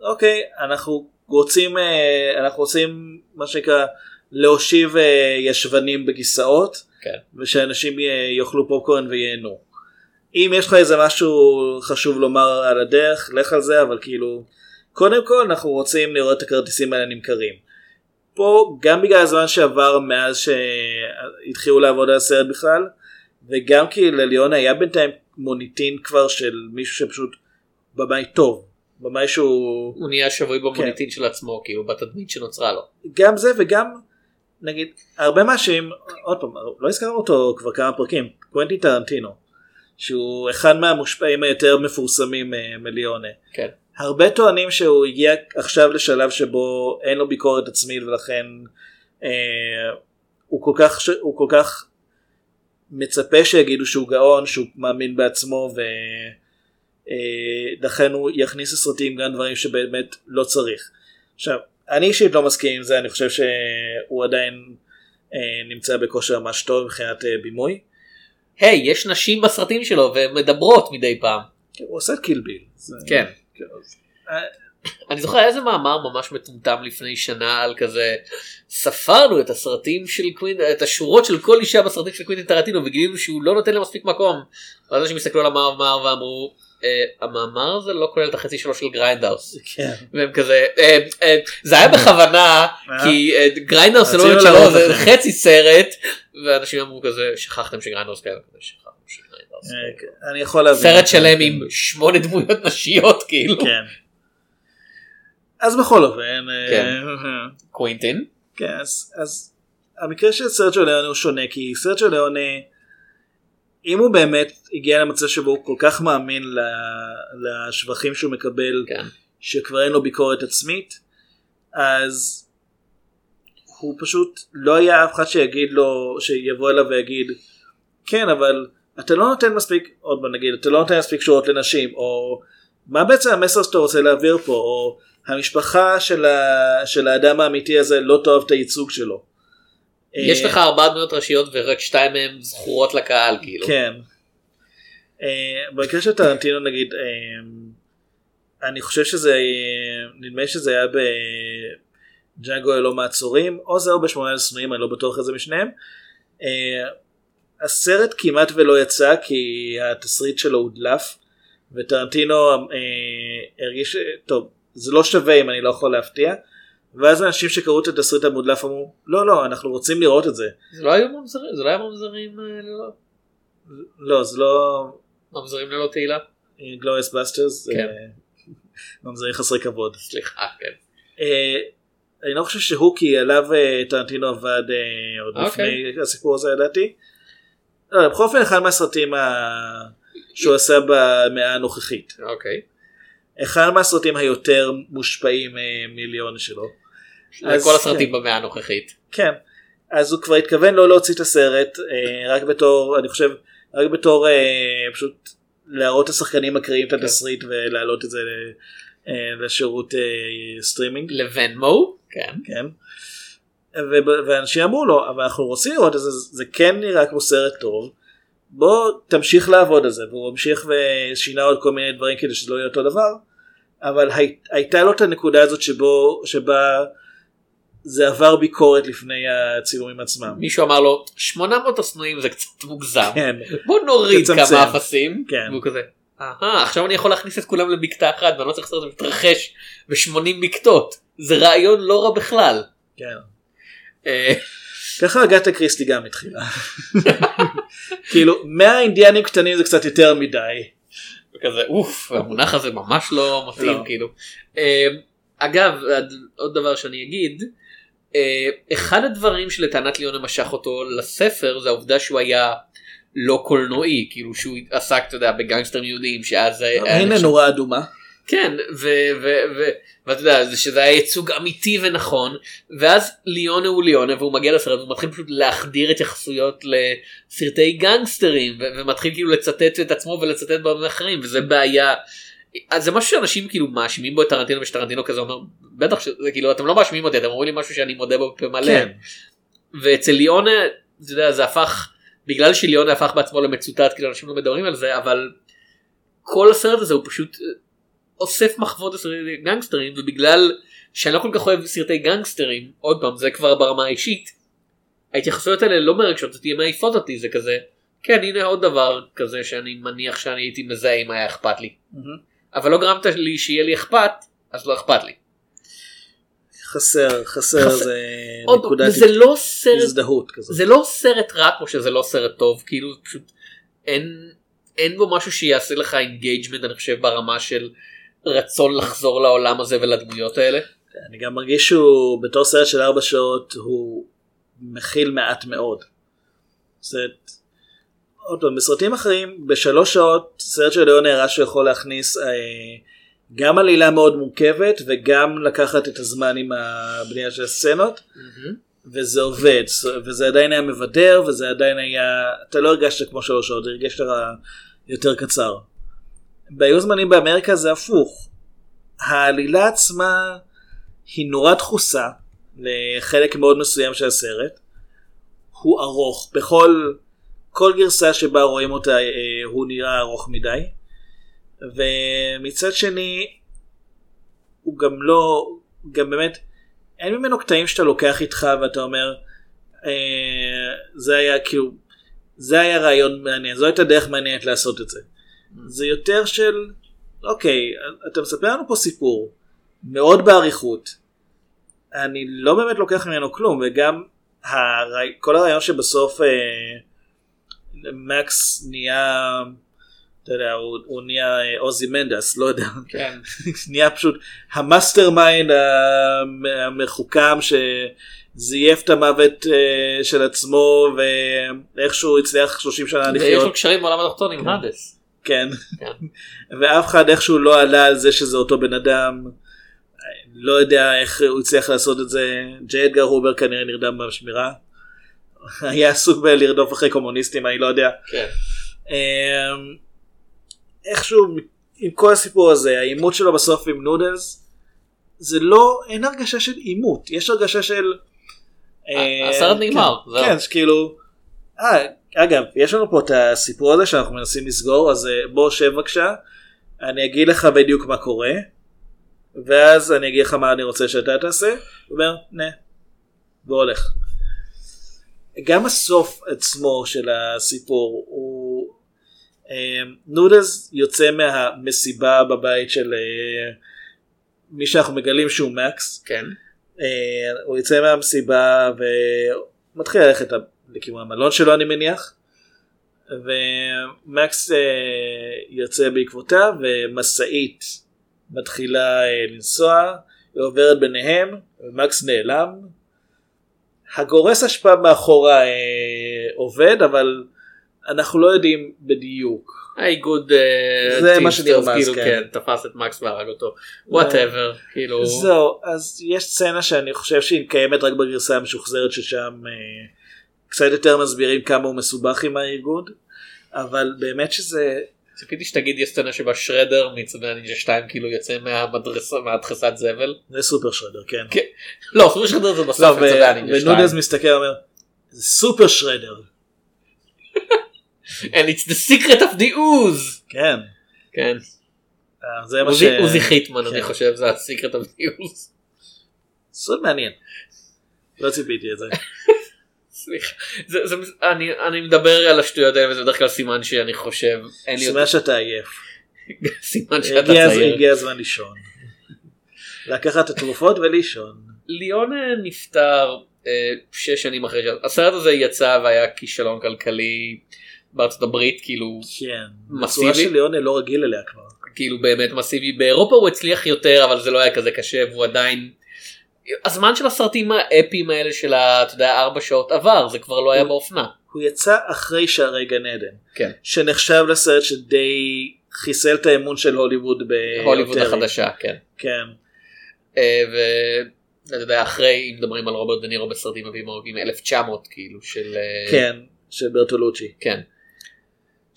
Speaker 6: אוקיי אנחנו רוצים אה, אנחנו רוצים מה שנקרא להושיב אה, ישבנים בכיסאות
Speaker 5: כן.
Speaker 6: ושאנשים יאכלו פופקורן וייהנו. אם יש לך איזה משהו חשוב לומר על הדרך לך על זה אבל כאילו קודם כל אנחנו רוצים לראות את הכרטיסים האלה נמכרים. פה גם בגלל הזמן שעבר מאז שהתחילו לעבוד על הסרט בכלל וגם כי לליאונה היה בינתיים מוניטין כבר של מישהו שפשוט במאי טוב במאי שהוא
Speaker 5: הוא נהיה שבוי במוניטין של עצמו כאילו בתדמית שנוצרה לו.
Speaker 6: גם זה וגם נגיד הרבה מהשם עוד פעם לא הזכרנו אותו כבר כמה פרקים קוונטי טרנטינו שהוא אחד מהמושפעים היותר מפורסמים אה, מליונה
Speaker 5: כן.
Speaker 6: הרבה טוענים שהוא הגיע עכשיו לשלב שבו אין לו ביקורת עצמית ולכן אה, הוא כל כך. הוא כל כך מצפה שיגידו שהוא גאון שהוא מאמין בעצמו ולכן הוא יכניס לסרטים גם דברים שבאמת לא צריך. עכשיו אני אישית לא מסכים עם זה אני חושב שהוא עדיין אה, נמצא בכושר ממש טוב מבחינת אה, בימוי.
Speaker 5: היי יש נשים בסרטים שלו ומדברות מדי פעם.
Speaker 6: הוא עושה קילביל. זה-
Speaker 5: כן.
Speaker 6: אה,
Speaker 5: אני זוכר איזה מאמר ממש מטומטם לפני שנה על כזה ספרנו את הסרטים של קווינט את השורות של כל אישה בסרטים של קווינטין טרנטינו וגילינו שהוא לא נותן לה מספיק מקום. ואז אנשים הסתכלו על המאמר ואמרו "אה, המאמר הזה לא כולל את החצי שלו של גריינדהאוס.
Speaker 6: כן.
Speaker 5: והם כזה אה, זה היה בכוונה כי גריינדהאוס זה לא. חצי סרט ואנשים אמרו כזה שכחתם שגריינדהאוס קיים
Speaker 6: אני יכול להבין.
Speaker 5: סרט שלם עם שמונה דמויות נשיות כאילו
Speaker 6: כן. אז בכל אופן, אה,
Speaker 5: כן. קווינטין
Speaker 6: כן, אז, המקרה של סרג'ו ליאונה הוא שונה כי סרג'ו ליאונה אם הוא באמת הגיע למצב שבו הוא כל כך מאמין לשבחים שהוא מקבל
Speaker 5: כן.
Speaker 6: שכבר אין לו ביקורת עצמית אז הוא פשוט לא היה אף אחד שיגיד לו שיבוא אליו ויגיד כן אבל אתה לא נותן מספיק עוד פעם נגיד אתה לא נותן מספיק שורות לנשים או מה בעצם המסר שאתה רוצה להעביר פה או המשפחה של, ה, של האדם האמיתי הזה לא תאהב את הייצוג שלו.
Speaker 5: יש
Speaker 6: אה,
Speaker 5: לך ארבע דמויות ראשיות ורק שתיים מהן זכורות לקהל כאילו.
Speaker 6: כן. אה, במקרה של טרנטינו נגיד אה, אני חושב שזה אה, נדמה שזה היה בג'אנגו ללא מעצורים או זה או בשמונה שנואים אני לא בטוח איזה משניהם. אה, הסרט כמעט ולא יצא כי התסריט שלו הודלף וטרנטינו אה, הרגיש טוב זה לא שווה אם אני לא יכול להפתיע ואז אנשים שקראו את התסריט המודלף אמרו לא לא אנחנו רוצים לראות את זה.
Speaker 5: זה לא היו ממזרים זה לא היה ממזרים אה, ללא
Speaker 6: לא זה לא
Speaker 5: ממזרים ללא תהילה
Speaker 6: גלוריאס בסטרס
Speaker 5: כן.
Speaker 6: ממזרים חסרי כבוד.
Speaker 5: סליחה כן.
Speaker 6: אה, אני לא חושב שהוא כי עליו אה, טרנטינו עבד אה, עוד
Speaker 5: אוקיי.
Speaker 6: לפני הסיפור הזה לדעתי. לא, בכל אופן אחד מהסרטים ה- שהוא עשה במאה הנוכחית.
Speaker 5: אוקיי.
Speaker 6: אחד מהסרטים היותר מושפעים אה, מליאונה שלו.
Speaker 5: כל הסרטים
Speaker 6: כן.
Speaker 5: במאה הנוכחית.
Speaker 6: כן. אז הוא כבר התכוון לא להוציא את הסרט אה, רק בתור אני חושב רק בתור אה, פשוט להראות לשחקנים מקריאים את התסריט ולהעלות את זה לשירות סטרימינג.
Speaker 5: לוונמו. כן.
Speaker 6: כן. ואנשים אמרו לו אבל אנחנו רוצים לראות את זה זה כן נראה כמו סרט טוב בוא תמשיך לעבוד על זה והוא המשיך ושינה עוד כל מיני דברים כדי שזה לא יהיה אותו דבר אבל הי, הייתה לו את הנקודה הזאת שבו שבה זה עבר ביקורת לפני הצילומים עצמם.
Speaker 5: מישהו אמר לו 800 השנואים זה קצת מוגזם.
Speaker 6: כן.
Speaker 5: בוא נוריד
Speaker 6: תצמצם.
Speaker 5: כמה אפסים.
Speaker 6: כן.
Speaker 5: והוא כזה. אהה עכשיו אני יכול להכניס את כולם לבקתה אחת ואני לא צריך לעשות את זה מתרחש ב-80 בקתות. זה רעיון לא רע בכלל.
Speaker 6: כן.
Speaker 5: אה,
Speaker 6: ככה הגעת קריסטי גם התחילה. כאילו 100 אינדיאנים קטנים זה קצת יותר מדי.
Speaker 5: כזה אוף המונח הזה ממש לא מתאים
Speaker 6: לא.
Speaker 5: כאילו. אה, אגב עוד דבר שאני אגיד. אה, אחד הדברים שלטענת ליונה משך אותו לספר זה העובדה שהוא היה לא קולנועי כאילו שהוא עסק אתה יודע בגנגסטרים יהודים שאז
Speaker 6: הנה נורה אדומה.
Speaker 5: כן ואתה יודע זה שזה היה ייצוג אמיתי ונכון ואז ליונה הוא ליונה והוא מגיע לסרט והוא מתחיל פשוט להחדיר התייחסויות לסרטי גנגסטרים ומתחיל כאילו לצטט את עצמו ולצטט באחרים וזה בעיה. אז זה משהו שאנשים כאילו מאשימים בו את טרנטינו ושטרנטינו כזה אומר בטח שזה כאילו אתם לא מאשימים אותי אתם אומרים לי משהו שאני מודה בו בפה מלא.
Speaker 6: כן.
Speaker 5: ואצל ליונה אתה יודע, זה הפך בגלל שליונה הפך בעצמו למצוטט כאילו אנשים לא מדברים על זה אבל כל הסרט הזה הוא פשוט אוסף מחוות לסרטי גנגסטרים ובגלל שאני לא כל כך אוהב סרטי גנגסטרים עוד פעם זה כבר ברמה האישית. ההתייחסויות האלה לא מרגשות אותי הן מעיפות אותי זה כזה כן הנה עוד דבר כזה שאני מניח שאני הייתי מזהה אם היה אכפת לי אבל לא גרמת לי שיהיה לי אכפת אז לא אכפת לי.
Speaker 6: חסר חסר
Speaker 5: חסר-
Speaker 6: זה
Speaker 5: עוד
Speaker 6: נקודת
Speaker 5: לא סרט
Speaker 6: הזדהות כזאת.
Speaker 5: זה לא סרט רע כמו שזה לא סרט טוב כאילו פשוט אין אין בו משהו שיעשה לך engagement אני חושב ברמה של רצון לחזור לעולם הזה ולדמויות האלה.
Speaker 6: אני גם מרגיש שהוא בתור סרט של ארבע שעות הוא מכיל מעט מאוד. סרט, עוד פעם, בסרטים אחרים בשלוש שעות סרט של ליאון הראה שהוא יכול להכניס אה, גם עלילה מאוד מורכבת וגם לקחת את הזמן עם הבנייה של הסצנות וזה עובד וזה עדיין היה מבדר וזה עדיין היה אתה לא הרגשת כמו שלוש שעות הרגשת יותר קצר. בהיו זמנים באמריקה זה הפוך. העלילה עצמה היא נורא דחוסה לחלק מאוד מסוים של הסרט. הוא ארוך בכל כל גרסה שבה רואים אותה אה, הוא נראה ארוך מדי. ומצד שני הוא גם לא גם באמת אין ממנו קטעים שאתה לוקח איתך ואתה אומר אה, זה היה כאילו זה היה רעיון מעניין זו הייתה דרך מעניינת לעשות את זה. זה יותר של אוקיי אתה מספר לנו פה סיפור מאוד באריכות אני לא באמת לוקח ממנו כלום וגם הרעי... כל הרעיון שבסוף אה, מקס נהיה אתה יודע הוא, הוא נהיה אה, אוזימנדיאס לא יודע
Speaker 5: כן.
Speaker 6: נהיה פשוט ה mastermind המ- המחוכם שזייף את המוות אה, של עצמו ואיכשהו הצליח 30 שנה
Speaker 5: ויש לו
Speaker 6: לחיות
Speaker 5: קשרים בעולם התחתון עם האדס.
Speaker 6: כן
Speaker 5: כן.
Speaker 6: ואף אחד איכשהו לא עלה על זה שזה אותו בן אדם לא יודע איך הוא הצליח לעשות את זה ג'יי אדגר הובר כנראה נרדם בשמירה היה עסוק בלרדוף אחרי קומוניסטים אני לא יודע
Speaker 5: כן.
Speaker 6: אמ, איכשהו עם כל הסיפור הזה העימות שלו בסוף עם נודלס זה לא אין הרגשה של עימות יש הרגשה של אה,
Speaker 5: הסרט נגמר,
Speaker 6: כן,
Speaker 5: זהו.
Speaker 6: כן שכאילו אה, אגב יש לנו פה את הסיפור הזה שאנחנו מנסים לסגור אז אה, בוא שב בבקשה אני אגיד לך בדיוק מה קורה ואז אני אגיד לך מה אני רוצה שאתה תעשה הוא אומר נה והולך. גם הסוף עצמו של הסיפור הוא אה, נודלס יוצא מהמסיבה בבית של אה, מי שאנחנו מגלים שהוא מקס
Speaker 5: כן.
Speaker 6: אה, הוא יוצא מהמסיבה ומתחיל ללכת לכיוון המלון שלו אני מניח. ומקס אה, יוצא בעקבותיו ומשאית מתחילה אה, לנסוע, היא עוברת ביניהם ומקס נעלם. הגורס אשפה מאחורה אה, עובד אבל אנחנו לא יודעים בדיוק.
Speaker 5: האיגוד
Speaker 6: זה מה שנרמז,
Speaker 5: כאילו,
Speaker 6: כן.
Speaker 5: כן, תפס את מקס והרג אותו. Whatever, כאילו.
Speaker 6: זהו, אז יש סצנה שאני חושב שהיא קיימת רק בגרסה המשוחזרת ששם אה, קצת יותר מסבירים כמה הוא מסובך עם האיגוד, אבל באמת שזה,
Speaker 5: ציפיתי שתגיד יש סצנה שבה שרדר מצבי הנינג'ה 2 כאילו יוצא מהמדרסה מהדחסת זבל.
Speaker 6: זה סופר שרדר, כן.
Speaker 5: כן. לא, סופר שרדר זה
Speaker 6: לא,
Speaker 5: בסוף
Speaker 6: ו-
Speaker 5: מצבי הנינג'ה 2.
Speaker 6: ונודלס מסתכל ואומר, זה סופר שרדר,
Speaker 5: And it's the secret of the ooze.
Speaker 6: כן.
Speaker 5: כן.
Speaker 6: אה, זה מה ש...
Speaker 5: עוזי- חיטמן אני
Speaker 6: כן.
Speaker 5: חושב זה ה-secret of the ooze.
Speaker 6: סוד מעניין. לא ציפיתי את זה.
Speaker 5: סליחה. זה- זה- אני אני מדבר על השטויות האלה וזה בדרך כלל סימן שאני חושב.
Speaker 6: סימן שאתה עייף.
Speaker 5: סימן שאתה צעיר.
Speaker 6: הגיע הזמן לישון. לקחת את התרופות ולישון.
Speaker 5: ליאון אה, נפטר אה, שש שנים אחרי שהסרט הזה יצא והיה כישלון כלכלי בארצות הברית כאילו
Speaker 6: כן.
Speaker 5: מסיבי?
Speaker 6: בצורה של ליאונה לא רגיל אליה כבר.
Speaker 5: כאילו באמת מסיבי באירופה הוא הצליח יותר אבל זה לא היה כזה קשה והוא עדיין. הזמן של הסרטים האפיים האלה של אתה יודע ארבע שעות עבר זה כבר לא היה באופנה.
Speaker 6: הוא יצא אחרי שערי גן עדן.
Speaker 5: כן.
Speaker 6: שנחשב לסרט שדי חיסל את האמון של הוליווד
Speaker 5: הוליווד
Speaker 6: באותרי.
Speaker 5: החדשה כן.
Speaker 6: כן.
Speaker 5: אה, ואתה יודע אחרי אם מדברים על רוברט דנירו בסרטים אביב הורגים 1900 כאילו של אה,
Speaker 6: כן. של ברטולוצ'י.
Speaker 5: כן.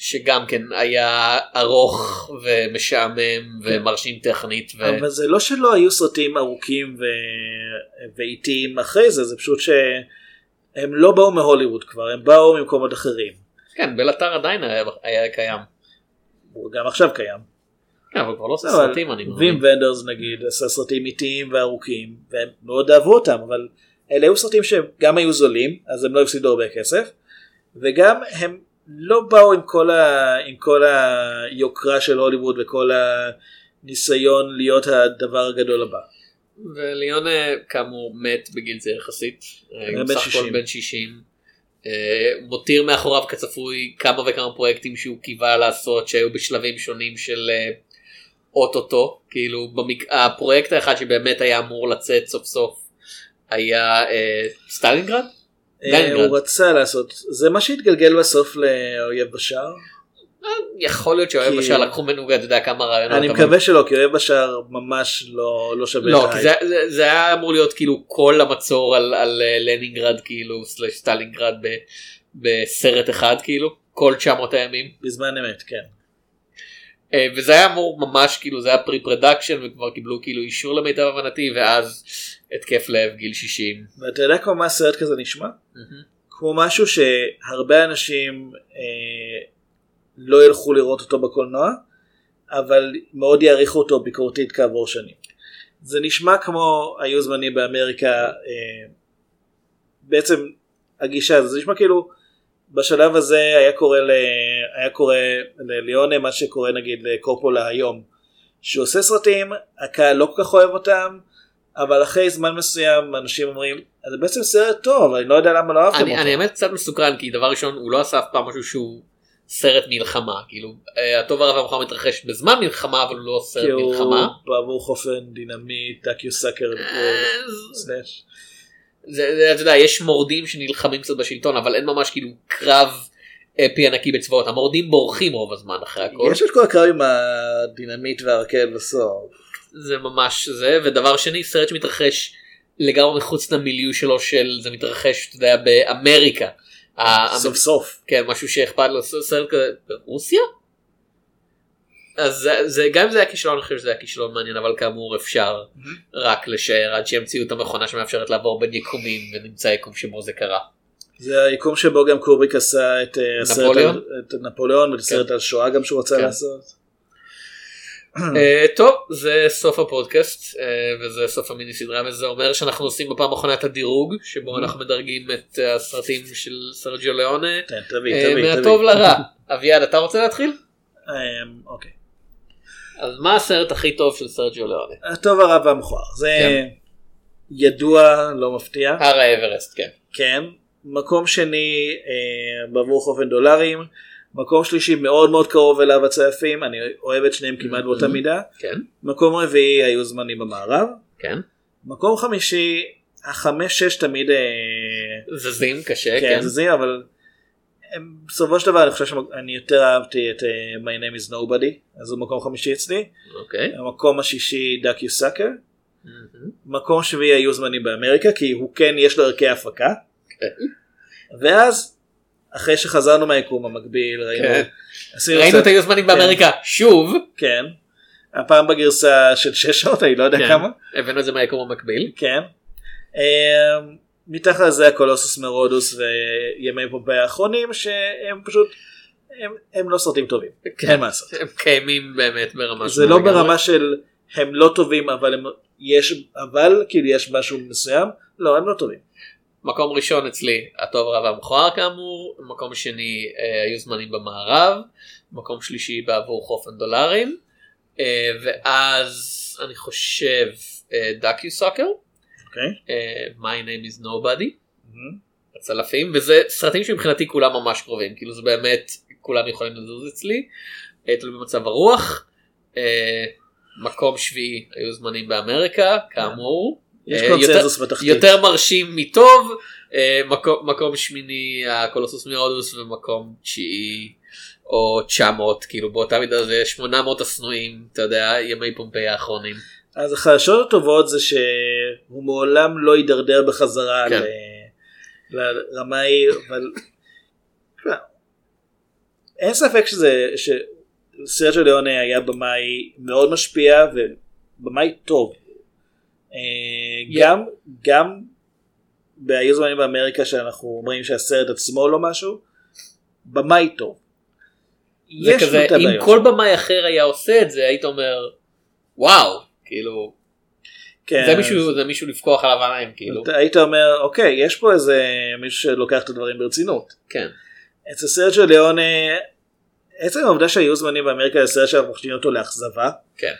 Speaker 5: שגם כן היה ארוך ומשעמם ומרשים טכנית ו...
Speaker 6: אבל זה לא שלא היו סרטים ארוכים ו... ואיטיים אחרי זה, זה פשוט שהם לא באו מהוליווד כבר, הם באו ממקומות אחרים.
Speaker 5: כן בלאטר עדיין היה, היה קיים.
Speaker 6: הוא גם עכשיו קיים.
Speaker 5: כן, אבל כבר לא עושה סרטים אני
Speaker 6: וים
Speaker 5: מבין.
Speaker 6: ונדרס נגיד עשה סרטים איטיים וארוכים והם מאוד אהבו אותם אבל אלה היו סרטים שגם היו זולים אז הם לא הפסידו הרבה כסף וגם הם לא באו עם כל, ה... עם כל היוקרה של הוליווד וכל הניסיון להיות הדבר הגדול הבא.
Speaker 5: וליון אה, כאמור מת בגיל זה יחסית. אה, הוא
Speaker 6: בן
Speaker 5: בסך הכל
Speaker 6: 60.
Speaker 5: בן 60. אה, מותיר מאחוריו כצפוי כמה וכמה פרויקטים שהוא קיווה לעשות שהיו בשלבים שונים של אה, אוטוטו כאילו במק... הפרויקט האחד שבאמת היה אמור לצאת סוף סוף היה אה, סטלינגרד?
Speaker 6: אה,
Speaker 5: לנינגרד.
Speaker 6: הוא רצה לעשות זה מה שהתגלגל בסוף לאויב בשער
Speaker 5: אה, יכול להיות
Speaker 6: שאויב
Speaker 5: בשער לקחו ממנו אתה יודע כמה רעיונות.
Speaker 6: אני מקווה שלא כי אויב בשער ממש לא לא שווה
Speaker 5: לא,
Speaker 6: את ההייפ.
Speaker 5: זה, זה, היה אמור להיות כאילו כל המצור על, אה, לנינגרד כאילו slash סטלינגרד בסרט אחד כאילו כל 900 הימים
Speaker 6: בזמן אמת כן.
Speaker 5: אה, וזה היה אמור ממש כאילו זה היה pre-production וכבר קיבלו כאילו אישור למיטב הבנתי ואז התקף לב גיל 60.
Speaker 6: ואתה יודע כמו מה סרט כזה נשמע? כמו משהו שהרבה אנשים אה, לא ילכו לראות אותו בקולנוע, אבל מאוד יעריכו אותו ביקורתית כעבור שנים. זה נשמע כמו היו זמנים באמריקה, אה, בעצם הגישה הזאת, זה נשמע כאילו בשלב הזה היה קורה, ל, היה קורה לליאונה מה שקורה נגיד לקופולה היום, שהוא עושה סרטים, הקהל לא כל כך אוהב אותם, אבל אחרי זמן מסוים אנשים אומרים, זה בעצם סרט טוב, אני לא יודע למה לא אהבתם
Speaker 5: אני,
Speaker 6: אותו.
Speaker 5: אני האמת קצת מסוקרן כי דבר ראשון הוא לא עשה אף פעם משהו שהוא סרט מלחמה כאילו אה, הטוב הרע והמכוער מתרחש בזמן מלחמה אבל הוא לא סרט
Speaker 6: כי הוא
Speaker 5: מלחמה.
Speaker 6: בעבור חופן דינמיט, duck you
Speaker 5: sucker,
Speaker 6: אה.
Speaker 5: זה, זה, אתה יודע, יש מורדים שנלחמים קצת בשלטון, אבל אין ממש כאילו קרב אפי ענקי בצבאות. המורדים בורחים רוב הזמן אחרי הכל.
Speaker 6: יש את כל הקרב עם הדינמיט והרכבת בסוף.
Speaker 5: זה ממש זה. ודבר שני, סרט שמתרחש לגמרי מחוץ למיליו שלו של זה מתרחש, אתה יודע, באמריקה.
Speaker 6: סוף סוף.
Speaker 5: כן, משהו שאכפת לו, סרט כזה, ברוסיה? אז זה, זה גם אם זה היה כישלון, אני חושב שזה היה כישלון מעניין, אבל כאמור אפשר רק לשער עד שימציאו את המכונה שמאפשרת לעבור בין יקומים ונמצא יקום שבו זה קרה.
Speaker 6: זה היקום שבו גם קובריק עשה את אה,
Speaker 5: נפוליאון?
Speaker 6: את נפוליאון ואת הסרט על שואה גם שהוא רצה
Speaker 5: כן.
Speaker 6: לעשות.
Speaker 5: אה, טוב זה סוף הפודקאסט אה, וזה סוף המיני סדרה וזה אומר שאנחנו עושים בפעם האחרונה את הדירוג שבו אנחנו מדרגים את אה, הסרטים של סרג'יו ליאונה אה,
Speaker 6: תביא,
Speaker 5: מהטוב. לרע. אביעד אתה רוצה להתחיל?
Speaker 6: אה, אוקיי.
Speaker 5: אז מה הסרט הכי טוב של סרג'יו ליאונה?
Speaker 6: הטוב הרע והמכוער. זה
Speaker 5: כן.
Speaker 6: ידוע לא מפתיע
Speaker 5: הר האברסט כן.
Speaker 6: כן מקום שני אה, בעבור חופן דולרים מקום שלישי מאוד מאוד קרוב אליו הצייפים אני אוהב את שניהם כמעט באותה מידה
Speaker 5: כן.
Speaker 6: מקום רביעי היו זמנים במערב
Speaker 5: כן.
Speaker 6: מקום חמישי החמש שש תמיד אה,
Speaker 5: זזים קשה
Speaker 6: כן
Speaker 5: כן.
Speaker 6: זזים אבל הם, בסופו של דבר אני חושב שאני יותר אהבתי את uh, My name is nobody אז הוא מקום חמישי אצלי
Speaker 5: אוקיי.
Speaker 6: המקום השישי דאק יו סאקר. מקום שביעי היו זמנים באמריקה כי הוא כן יש לו ערכי הפקה
Speaker 5: כן.
Speaker 6: ואז אחרי שחזרנו מהיקום המקביל ראינו
Speaker 5: כן.
Speaker 6: עשינו
Speaker 5: ראינו
Speaker 6: קצת-
Speaker 5: את היוזמנים באמריקה שוב.
Speaker 6: כן הפעם בגרסה של 6 שעות אני לא יודע
Speaker 5: כן.
Speaker 6: כמה
Speaker 5: הבאנו את זה מהיקום המקביל.
Speaker 6: כן. אמ, מתחת לזה הקולוסוס מרודוס וימי פומפיי האחרונים שהם פשוט הם, הם לא סרטים טובים.
Speaker 5: כן.
Speaker 6: אין מה לעשות.
Speaker 5: הם קיימים באמת ברמה
Speaker 6: זה לא. ברמה של הם לא טובים אבל הם יש אבל כאילו יש משהו מסוים. לא הם לא טובים.
Speaker 5: מקום ראשון אצלי הטוב רע והמכוער כאמור. מקום שני אה, היו זמנים במערב. מקום שלישי בעבור חופן דולרים אה, ואז אני חושב דאקיו סאקר
Speaker 6: אוקיי.
Speaker 5: My name is nobody. הצלפים וזה סרטים שמבחינתי כולם ממש קרובים. כאילו זה באמת כולם יכולים לזוז אצלי. אה, תלוי במצב הרוח. אה, מקום שביעי היו זמנים באמריקה כאמור.
Speaker 6: יש
Speaker 5: אה,
Speaker 6: קונצנזוס
Speaker 5: יותר-
Speaker 6: בתחתית.
Speaker 5: יותר מרשים מטוב. אה, מקום, מקום שמיני הקולוסוס מהודוס ומקום תשיעי או 900 כאילו באותה מידה זה 800 השנואים אתה יודע ימי פומפיי האחרונים
Speaker 6: אז החדשות הטובות זה שהוא מעולם לא יידרדר בחזרה
Speaker 5: כן.
Speaker 6: ל- לרמה ההיא אבל אין ספק שזה שסרצ'ו ליאונה היה במאי מאוד משפיע ובמאי טוב אה, גם גם בהיו זמנים באמריקה שאנחנו אומרים שהסרט עצמו לא משהו במאי טוב. יש
Speaker 5: כזה אם כל. במאי אחר היה עושה את זה היית אומר וואו כאילו
Speaker 6: כן,
Speaker 5: זה מישהו זה מישהו לפקוח עליו עיניים כאילו
Speaker 6: אתה היית אומר אוקיי יש פה איזה מישהו שלוקח את הדברים ברצינות.
Speaker 5: כן
Speaker 6: אצל סרג'ו ליאונה עצם העובדה שהיו זמנים באמריקה לסרט שאנחנו מחשיבים אותו לאכזבה
Speaker 5: כן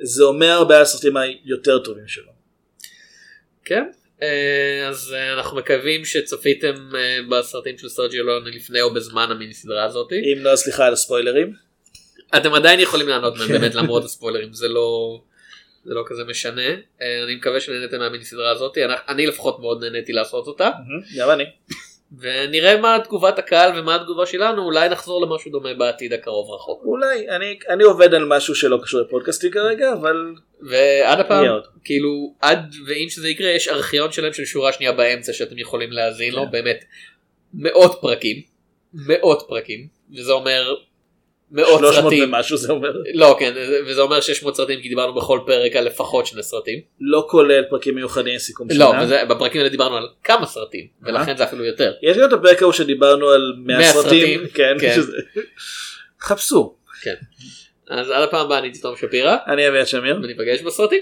Speaker 6: זה אומר הרבה על הסרטים היותר טובים שלו.
Speaker 5: כן אה, אז אה, אנחנו מקווים שצפיתם אה, בסרטים של סרג'י לוני לפני או בזמן המיני סדרה הזאתי
Speaker 6: אם לא סליחה על הספוילרים.
Speaker 5: אתם עדיין יכולים לענות מהם. באמת למרות הספוילרים זה לא זה לא כזה משנה. אה, אני מקווה שנהנתם מהמיני סדרה הזאתי אני- אני לפחות מאוד נהניתי לעשות אותה.
Speaker 6: גם אני.
Speaker 5: ונראה מה תגובת הקהל ומה התגובה שלנו. אולי נחזור למשהו דומה בעתיד הקרוב רחוק.
Speaker 6: אולי אני אני עובד על משהו שלא קשור לפודקאסטים כרגע אבל
Speaker 5: ועד הפעם. כאילו עד ואם שזה יקרה יש ארכיון שלם של שורה שנייה באמצע שאתם יכולים להאזין לו.
Speaker 6: כן.
Speaker 5: באמת מאות פרקים. מאות פרקים. וזה אומר מאות
Speaker 6: 300
Speaker 5: סרטים
Speaker 6: ומשהו זה אומר
Speaker 5: לא כן וזה אומר 600 סרטים כי דיברנו בכל פרק על לפחות שני סרטים
Speaker 6: לא כולל פרקים מיוחדים סיכום
Speaker 5: לא
Speaker 6: שנה.
Speaker 5: וזה, בפרקים האלה דיברנו על כמה סרטים ולכן זה אפילו יותר
Speaker 6: יש גם את הפרק ההוא שדיברנו על 100
Speaker 5: 100
Speaker 6: סרטים. כן.
Speaker 5: כן.
Speaker 6: שזה- חפשו.
Speaker 5: כן אז עד הפעם הבאה אני תום שפירא
Speaker 6: אני אביעד שמיר.
Speaker 5: וניפגש בסרטים.